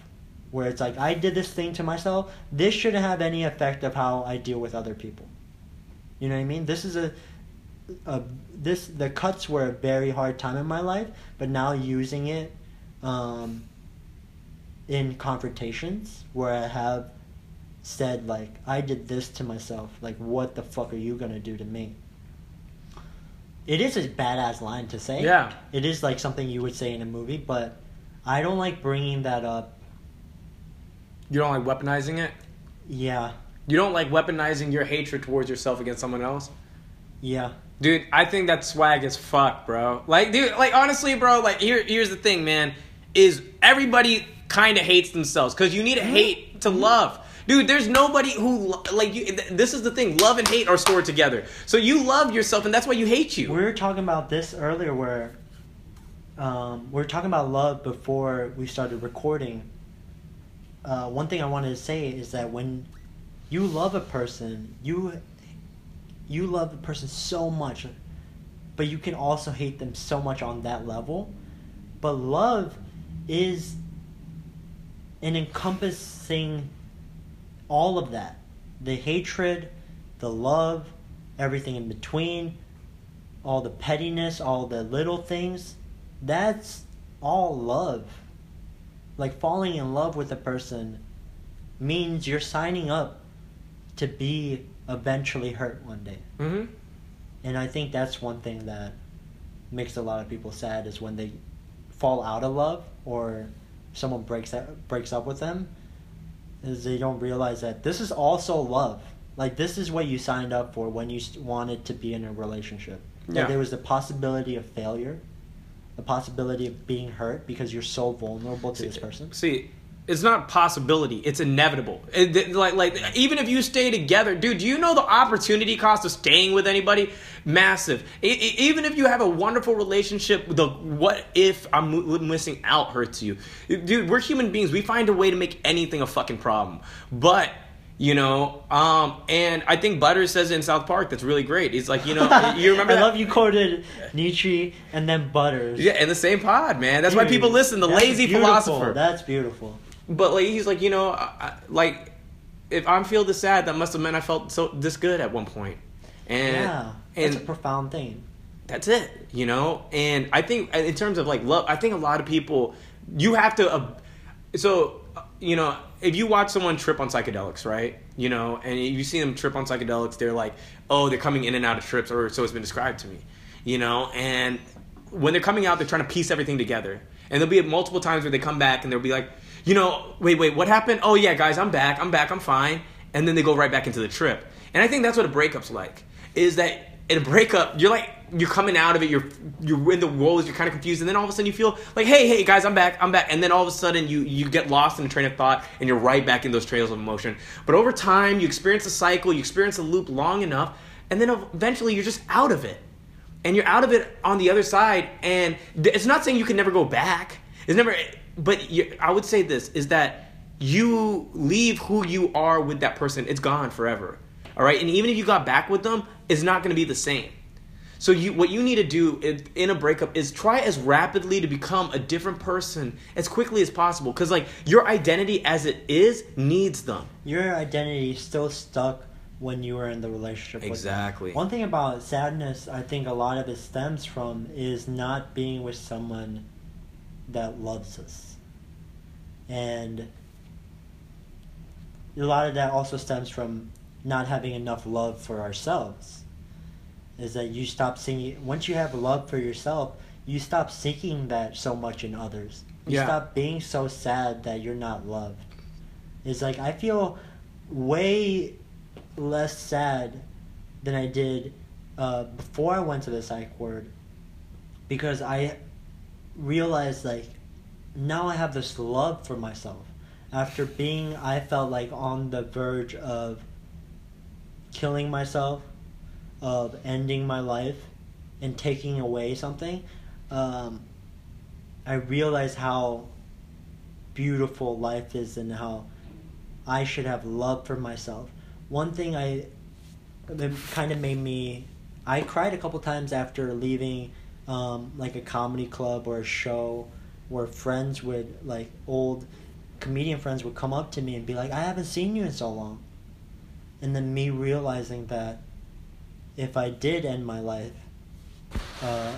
Where it's like, I did this thing to myself. This shouldn't have any effect of how I deal with other people. You know what I mean? This is a, a this the cuts were a very hard time in my life, but now using it um, in confrontations where I have said like I did this to myself. Like what the fuck are you gonna do to me? It is a badass line to say. Yeah. It is like something you would say in a movie, but I don't like bringing that up. You don't like weaponizing it. Yeah, You don't like weaponizing your hatred towards yourself against someone else. yeah, Dude, I think that swag is fuck, bro. Like, dude, like honestly, bro. Like, here, here's the thing, man. Is everybody kind of hates themselves because you need to hate to love. Dude, there's nobody who like you. th- This is the thing. Love and hate are stored together. So you love yourself, and that's why you hate you. we were talking about this earlier, where um, we were talking about love before we started recording. Uh, one thing I wanted to say is that when you love a person, you you love the person so much, but you can also hate them so much on that level. But love is an encompassing all of that the hatred, the love, everything in between, all the pettiness, all the little things. That's all love. Like falling in love with a person means you're signing up to be eventually hurt one day. hmm And I think that's one thing that makes a lot of people sad is when they fall out of love or someone breaks that breaks up with them is they don't realize that this is also love. Like this is what you signed up for when you wanted to be in a relationship. That Yeah. there was the possibility of failure, the possibility of being hurt because you're so vulnerable to this person. See, it's not possibility; it's inevitable. It- like, like even if you stay together, dude, do you know the opportunity cost of staying with anybody? Massive. E- e- even if you have a wonderful relationship, the what if I'm missing out hurts you, dude. We're human beings. We find a way to make anything a fucking problem, but. You know, um, and I think Butters says it in South Park that's really great. He's like, you know, you remember I that? love you quoted Nietzsche and then Butters. Yeah, in the same pod, man. That's why people listen. The lazy beautiful. philosopher. That's beautiful. But like he's like, you know, I, I, like if I'm feel this sad, that must have meant I felt so this good at one point. And yeah, and a profound thing. that's it, you know. And I think in terms of like love, I think a lot of people you have to. Uh, so uh, you know, if you watch someone trip on psychedelics, right? You know, and you see them trip on psychedelics, they're like, oh, they're coming in and out of trips, or so it's been described to me. You know, and when they're coming out, they're trying to piece everything together. And there'll be multiple times where they come back and they'll be like, you know, wait, wait, what happened? Oh yeah, guys, I'm back, I'm back, I'm fine. And then they go right back into the trip. And I think that's what a breakup's like. Is that in a breakup, you're like you're coming out of it, you're you're in the woes, you're kind of confused, and then all of a sudden you feel like, hey, hey, guys, I'm back, I'm back, and then all of a sudden you you get lost in a train of thought, and you're right back in those trails of emotion. But over time, you experience a cycle, you experience a loop long enough, and then eventually you're just out of it and you're out of it on the other side and it's not saying you can never go back it's never but you, i would say this is that you leave who you are with that person. It's gone forever. All right? And even if you got back with them it's not going to be the same. So you what you need to do in, in a breakup is try as rapidly to become a different person as quickly as possible. Because like your identity as it is needs them. Your identity is still stuck when you were in the relationship. Exactly. One thing about sadness, I think a lot of it stems from is not being with someone that loves us, and a lot of that also stems from not having enough love for ourselves. Is that you stop seeing once you have love for yourself, you stop seeking that so much in others. You Yeah. stop being so sad that you're not loved. It's like I feel way less sad than I did uh, before I went to the psych ward because I realized like now I have this love for myself after being I felt like on the verge of killing myself of ending my life and taking away something um, I realized how beautiful life is and how I should have love for myself. One thing I kind of made me I cried a couple times after leaving um, like a comedy club or a show where friends would like old comedian friends would come up to me and be like I haven't seen you in so long. And then me realizing that if I did end my life uh,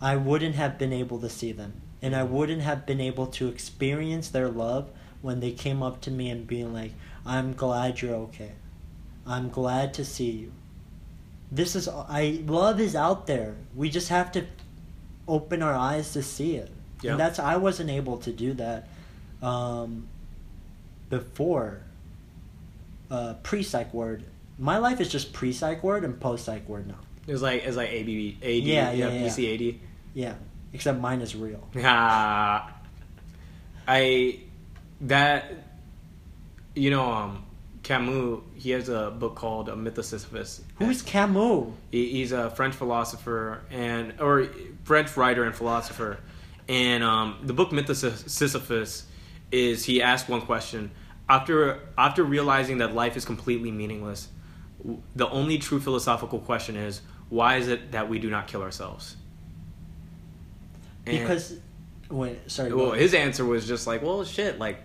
I wouldn't have been able to see them and I wouldn't have been able to experience their love when they came up to me and being like, "I'm glad you're okay. I'm glad to see you." This is I love is out there. We just have to open our eyes to see it. Yeah. And that's I wasn't able to do that um, before uh, pre psych word. My life is just pre psych word and post psych word now. It was like it's like ABB, AD, Yeah, yeah, yeah. PCAD. Yeah, except mine is real. Ah, I that you know um Camus he has a book called a Myth of Sisyphus. Who's Camus? He, he's a French philosopher and or French writer and philosopher, and um, the book Myth of Sisyphus is he asked one question after after realizing that life is completely meaningless. The only true philosophical question is why is it that we do not kill ourselves? And- Because wait, sorry. well, his answer was just like, well, shit, like,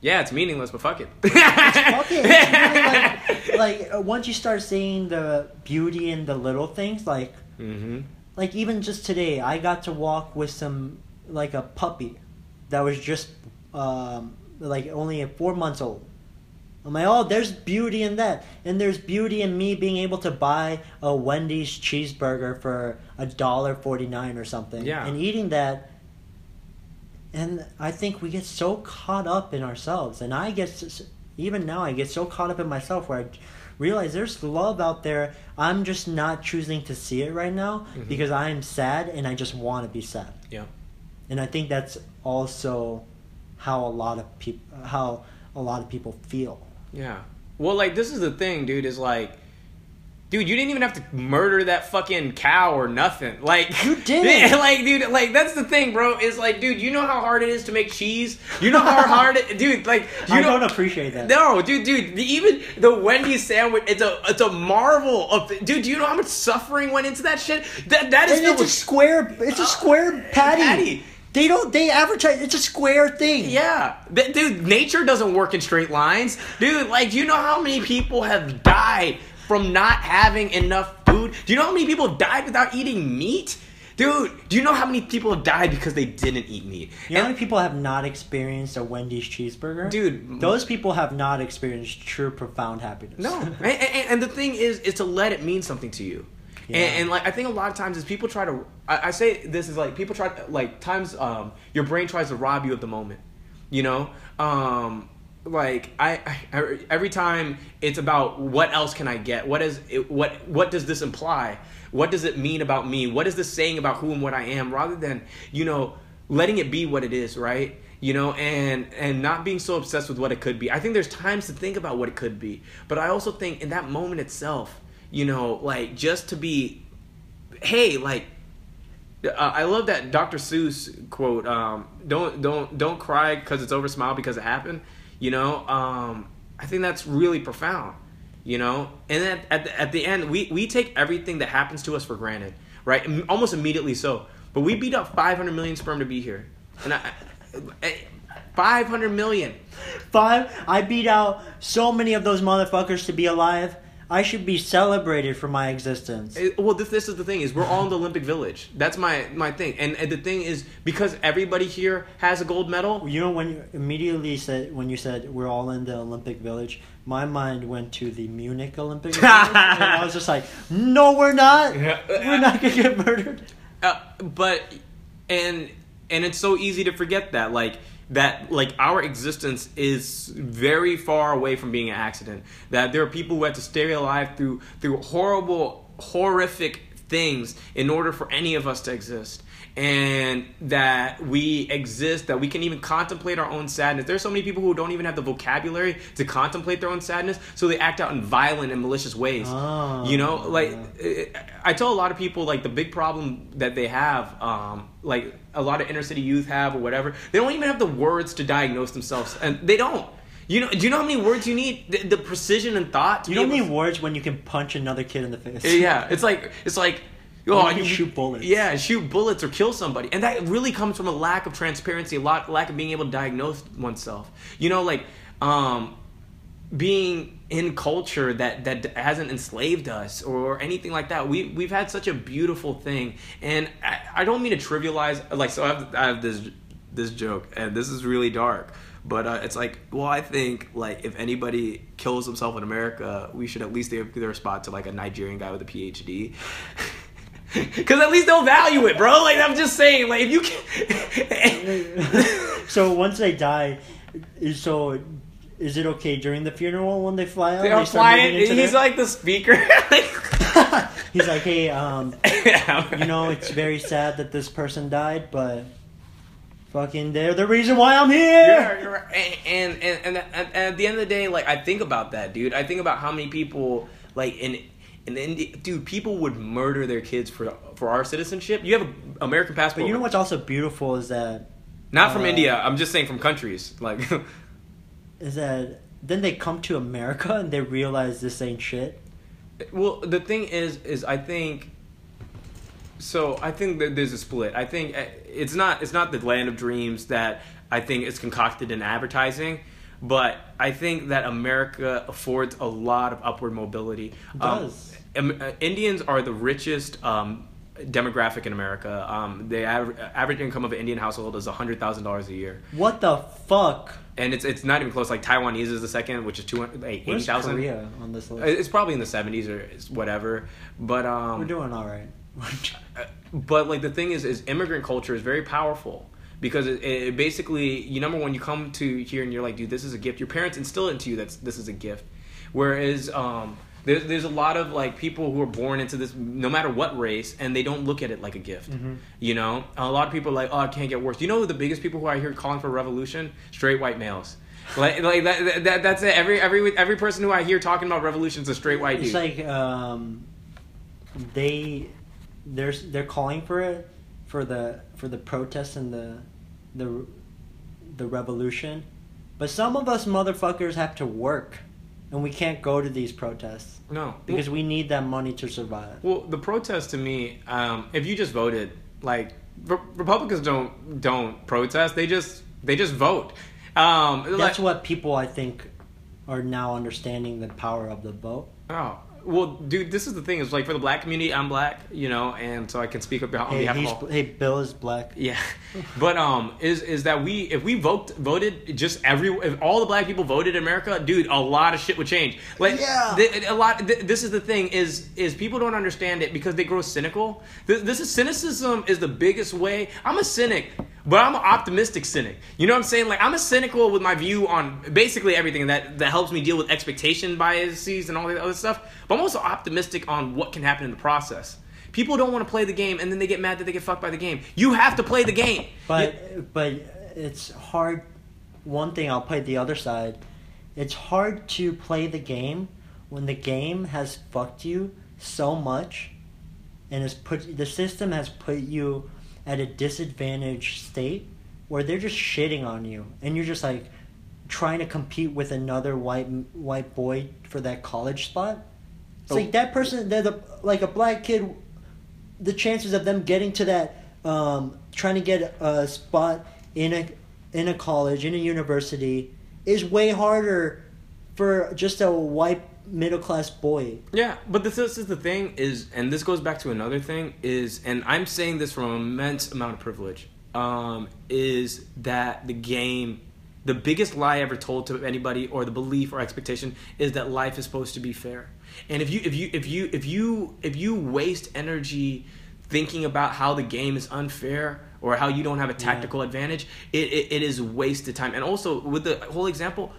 yeah, it's meaningless, but fuck it. Fuck it. It's really like, like uh, once you start seeing the beauty in the little things, like hmm like even just today, I got to walk with some like a puppy that was just um, like only four months old. I'm like, oh, there's beauty in that, and there's beauty in me being able to buy a Wendy's cheeseburger for a dollar forty nine or something, Yeah. and eating that. And I think we get so caught up in ourselves, and I get even now I get so caught up in myself where I realize there's love out there. I'm just not choosing to see it right now Mhm. because I am sad and I just want to be sad. Yeah. And I think that's also how a lot of people how a lot of people feel. Yeah. Well, like, this is the thing, dude, is like, dude, you didn't even have to murder that fucking cow or nothing. Like, You didn't. like, dude, like, that's the thing, bro, is like, dude, you know how hard it is to make cheese? You know how hard it, dude, like, you I know. don't appreciate that. No, dude, dude. the- Even the Wendy's sandwich, it's a it's a marvel of dude. Do you know how much suffering went into that shit? That that is And it's a square. It's a uh, square patty. patty. They don't. They advertise. It's a square thing. Yeah, dude. Nature doesn't work in straight lines, dude. Like, do you know how many people have died from not having enough food? Do you know how many people died without eating meat? Dude, do you know how many people have died because they didn't eat meat? You know how many people have not experienced a Wendy's cheeseburger? Dude, those people have not experienced true profound happiness. No, and, and, and the thing is, is to let it mean something to you. Yeah. And, and like I think a lot of times is people try to. I, I say this is like people try like times um your brain tries to rob you of the moment. You know, um like I, I every time it's about what else can I get? What is what what does this imply? What does it mean about me? What is this saying about who and what I am? Rather than you know letting it be what it is, right? You know, and and not being so obsessed with what it could be. I think there's times to think about what it could be, but I also think in that moment itself, you know, like just to be, hey, like uh, I love that Dr. Seuss quote. Um, don't don't don't cry because it's over. Smile because it happened. You know, um, I think that's really profound. You know, and then at the, at the end, we we take everything that happens to us for granted, right? Almost immediately so. But we beat up 500 million sperm to be here, and I, I, 500 million. Five. I beat out so many of those motherfuckers to be alive. I should be celebrated for my existence. It- well, this, this is the thing is we're all in the Olympic Village. That's my my thing, and, and the thing is because everybody here has a gold medal. You know when you immediately said when you said we're all in the Olympic Village, my mind went to the Munich Olympic Village, and I was just like, "No, we're not. We're not gonna get murdered." Uh, but and and it's so easy to forget that like that like our existence is very far away from being an accident. That there are people who had to stay alive through through horrible horrific things in order for any of us to exist. And that we exist that we can even contemplate our own sadness. There's so many people who don't even have the vocabulary to contemplate their own sadness so they act out in violent and malicious ways. Oh. you know like I tell a lot of people like the big problem that they have, um, like a lot of inner city youth have or whatever. They don't even have the words to diagnose themselves, and they don't. You know? Do you know how many words you need? The, the precision and thought. To You don't need words when you can punch another kid in the face. yeah, it's like it's like oh, you can shoot bullets. Yeah, shoot bullets or kill somebody, and that really comes from a lack of transparency, a lot lack of being able to diagnose oneself. You know, like um, being in culture that that hasn't enslaved us or anything like that. We we've had such a beautiful thing, and I, I don't mean to trivialize. Like, so I have, I have this this joke, and this is really dark, But uh, it's like, well, I think like if anybody kills himself in America, we should at least give their spot to like a Nigerian guy with a PhD. Cause at least they'll value it, bro. Like I'm just saying, like if you can. so once they die, so is it okay during the funeral when they fly out? They flying. into He's their- like the speaker. he's like, hey, um, Yeah. you know, it's very sad that this person died, but fucking, they're the reason why I'm here. Yeah, you're right. And, and, and, and, and at the end of the day, like I think about that, dude. I think about how many people, like in in India, dude, people would murder their kids for for our citizenship. You have an American passport, But you know what's also beautiful is that Not from Uh, India. I'm just saying from countries. Like, is that then they come to America and they realize this ain't shit. well, the thing is, is I think. So I think that there's a split. I think uh, it's not it's not the land of dreams that I think is concocted in advertising, but I think that America affords a lot of upward mobility. Um, Does. Uh, Indians are the richest um, demographic in America. Um, the aver- average income of an Indian household is hundred thousand dollars a year, What the fuck? and it's it's not even close. Like Taiwanese is the second, which is two hundred eighty Where's thousand. Korea on this list? It's probably in the seventies or whatever. But um, We're doing all right. uh, but like the thing is, is immigrant culture is very powerful because it, it basically, you number one, you come to here and you're like, dude, this is a gift. Your parents instill it into you that this is a gift. Whereas um, there's there's a lot of like people who are born into this, no matter what race, and they don't look at it like a gift. You know, a lot of people are like, oh, it can't get worse. You know, the biggest people who I hear calling for revolution, straight white males. Like, like that, that, that's it. Every every every person who I hear talking about revolution is a straight white It's dude. It's like um, they they're they're calling for it for the for the protests and the the the revolution, but some of us motherfuckers have to work, and we can't go to these protests no, because we need that money to survive. Well, the protest to me, um, if you just voted, like re- Republicans don't don't protest; they just they just vote. Um, That's like, what people I think are now understanding the power of the vote. Oh, well, dude, this is the thing. Is like for the black community, I'm black, you know, and so I can speak up on Hey, behalf of all. hey, Bill is black. Yeah, but um, is is that we if we vote voted just every if all the black people voted in America, dude, a lot of shit would change. Like Yeah. th- a lot. Th- this is the thing is is people don't understand it because they grow cynical. This, this is cynicism is the biggest way. I'm a cynic. But I'm an optimistic cynic. You know what I'm saying? Like I'm a cynical with my view on basically everything that that helps me deal with expectation biases and all that other stuff. But I'm also optimistic on what can happen in the process. People don't want to play the game and then they get mad that they get fucked by the game. You have to play the game. But but it's hard. One thing I'll play the other side. It's hard to play the game when the game has fucked you so much, and has put the system has put you at a disadvantaged state where they're just shitting on you, and you're just like trying to compete with another white white boy for that college spot. It's Oh. like that person, they're the like a black kid the chances of them getting to that um, trying to get a spot in a in a college in a university is way harder for just a white middle class boy. Yeah, but this, this is the thing is, and this goes back to another thing is, and I'm saying this from an immense amount of privilege, um, is that the game, the biggest lie ever told to anybody, or the belief or expectation, is that life is supposed to be fair. And if you if you if you if you if you waste energy thinking about how the game is unfair or how you don't have a tactical advantage, it, it, it is wasted time. And also with the whole example,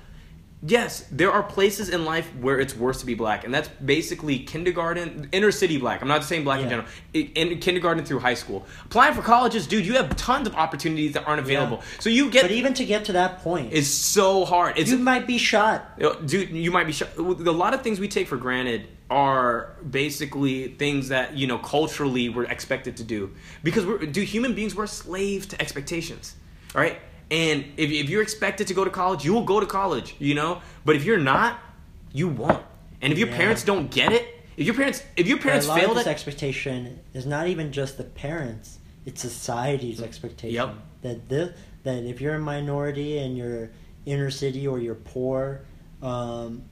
Yes, there are places in life where it's worse to be black, and that's basically kindergarten, inner city black. I'm not saying black in general. In, in kindergarten through high school, applying for colleges, dude, you have tons of opportunities that aren't available. So you get But even to get to that point, it's so hard. It's you might be shot. Uh, dude, you might be shocked. A lot of things we take for granted are basically things that you know culturally we're expected to do because we're do human beings we're slaves to expectations, all right? And if if you're expected to go to college, you will go to college, you know. But if you're not, you won't. And if your Yeah. parents don't get it, if your parents if your parents failed this expectation is not even just the parents; it's society's expectation. Yep. That this, that if you're a minority and you're inner city or you're poor, um,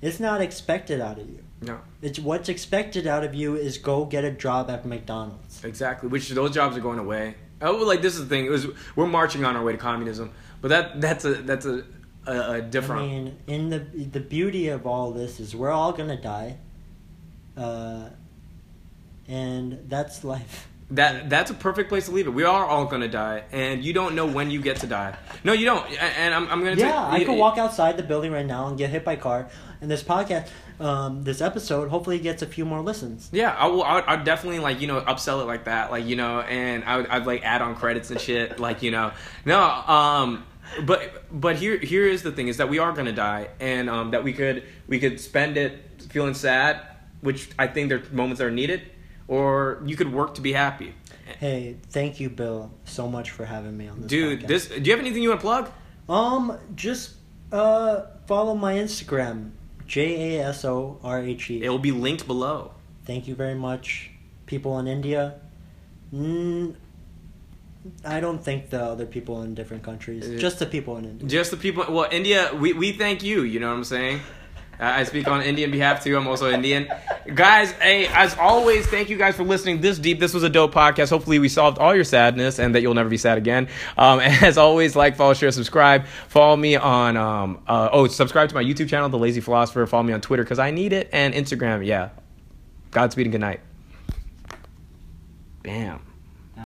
it's not expected out of you. no, It's what's expected out of you is go get a job at McDonald's. Exactly, which those jobs are going away. Oh, like this is the thing. It was we're marching on our way to communism, But that that's a that's a a, a different. I mean, in the the beauty of all this is we're all gonna die, uh, and that's life. That that's a perfect place to leave it. We are all gonna die, and you don't know when you get to die. No, you don't. And I'm, I'm gonna. Yeah, take, I could walk outside the building right now and get hit by a car, and this podcast, um, this episode, hopefully it gets a few more listens. Yeah, I will. I'd, I'd definitely like you know upsell it like that, like you know, and I would I'd like add on credits and shit, like you know. No, um, but but here here is the thing is that we are gonna die, and um, that we could we could spend it feeling sad, which I think there are moments that are needed, or you could work to be happy. Hey, thank you, Bill, so much for having me on this. Dude, podcast. this. Do you have anything you want to plug? Um, just uh, follow my Instagram, J A S O R H E. It will be linked below. Thank you very much, people in India. Mm, I don't think the other people in different countries, Uh, just the people in India. Just the people. Well, India, we, we thank you. You know what I'm saying? I speak on Indian behalf too. I'm also Indian. Guys, hey, as always, thank you guys for listening this deep. This was a dope podcast. Hopefully, we solved all your sadness and that you'll never be sad again. Um, as always, like, follow, share, subscribe. Follow me on, um, uh, oh, subscribe to my YouTube channel, The Lazy Philosopher. Follow me on Twitter because I need it. And Instagram, yeah. Godspeed and good night. Bam.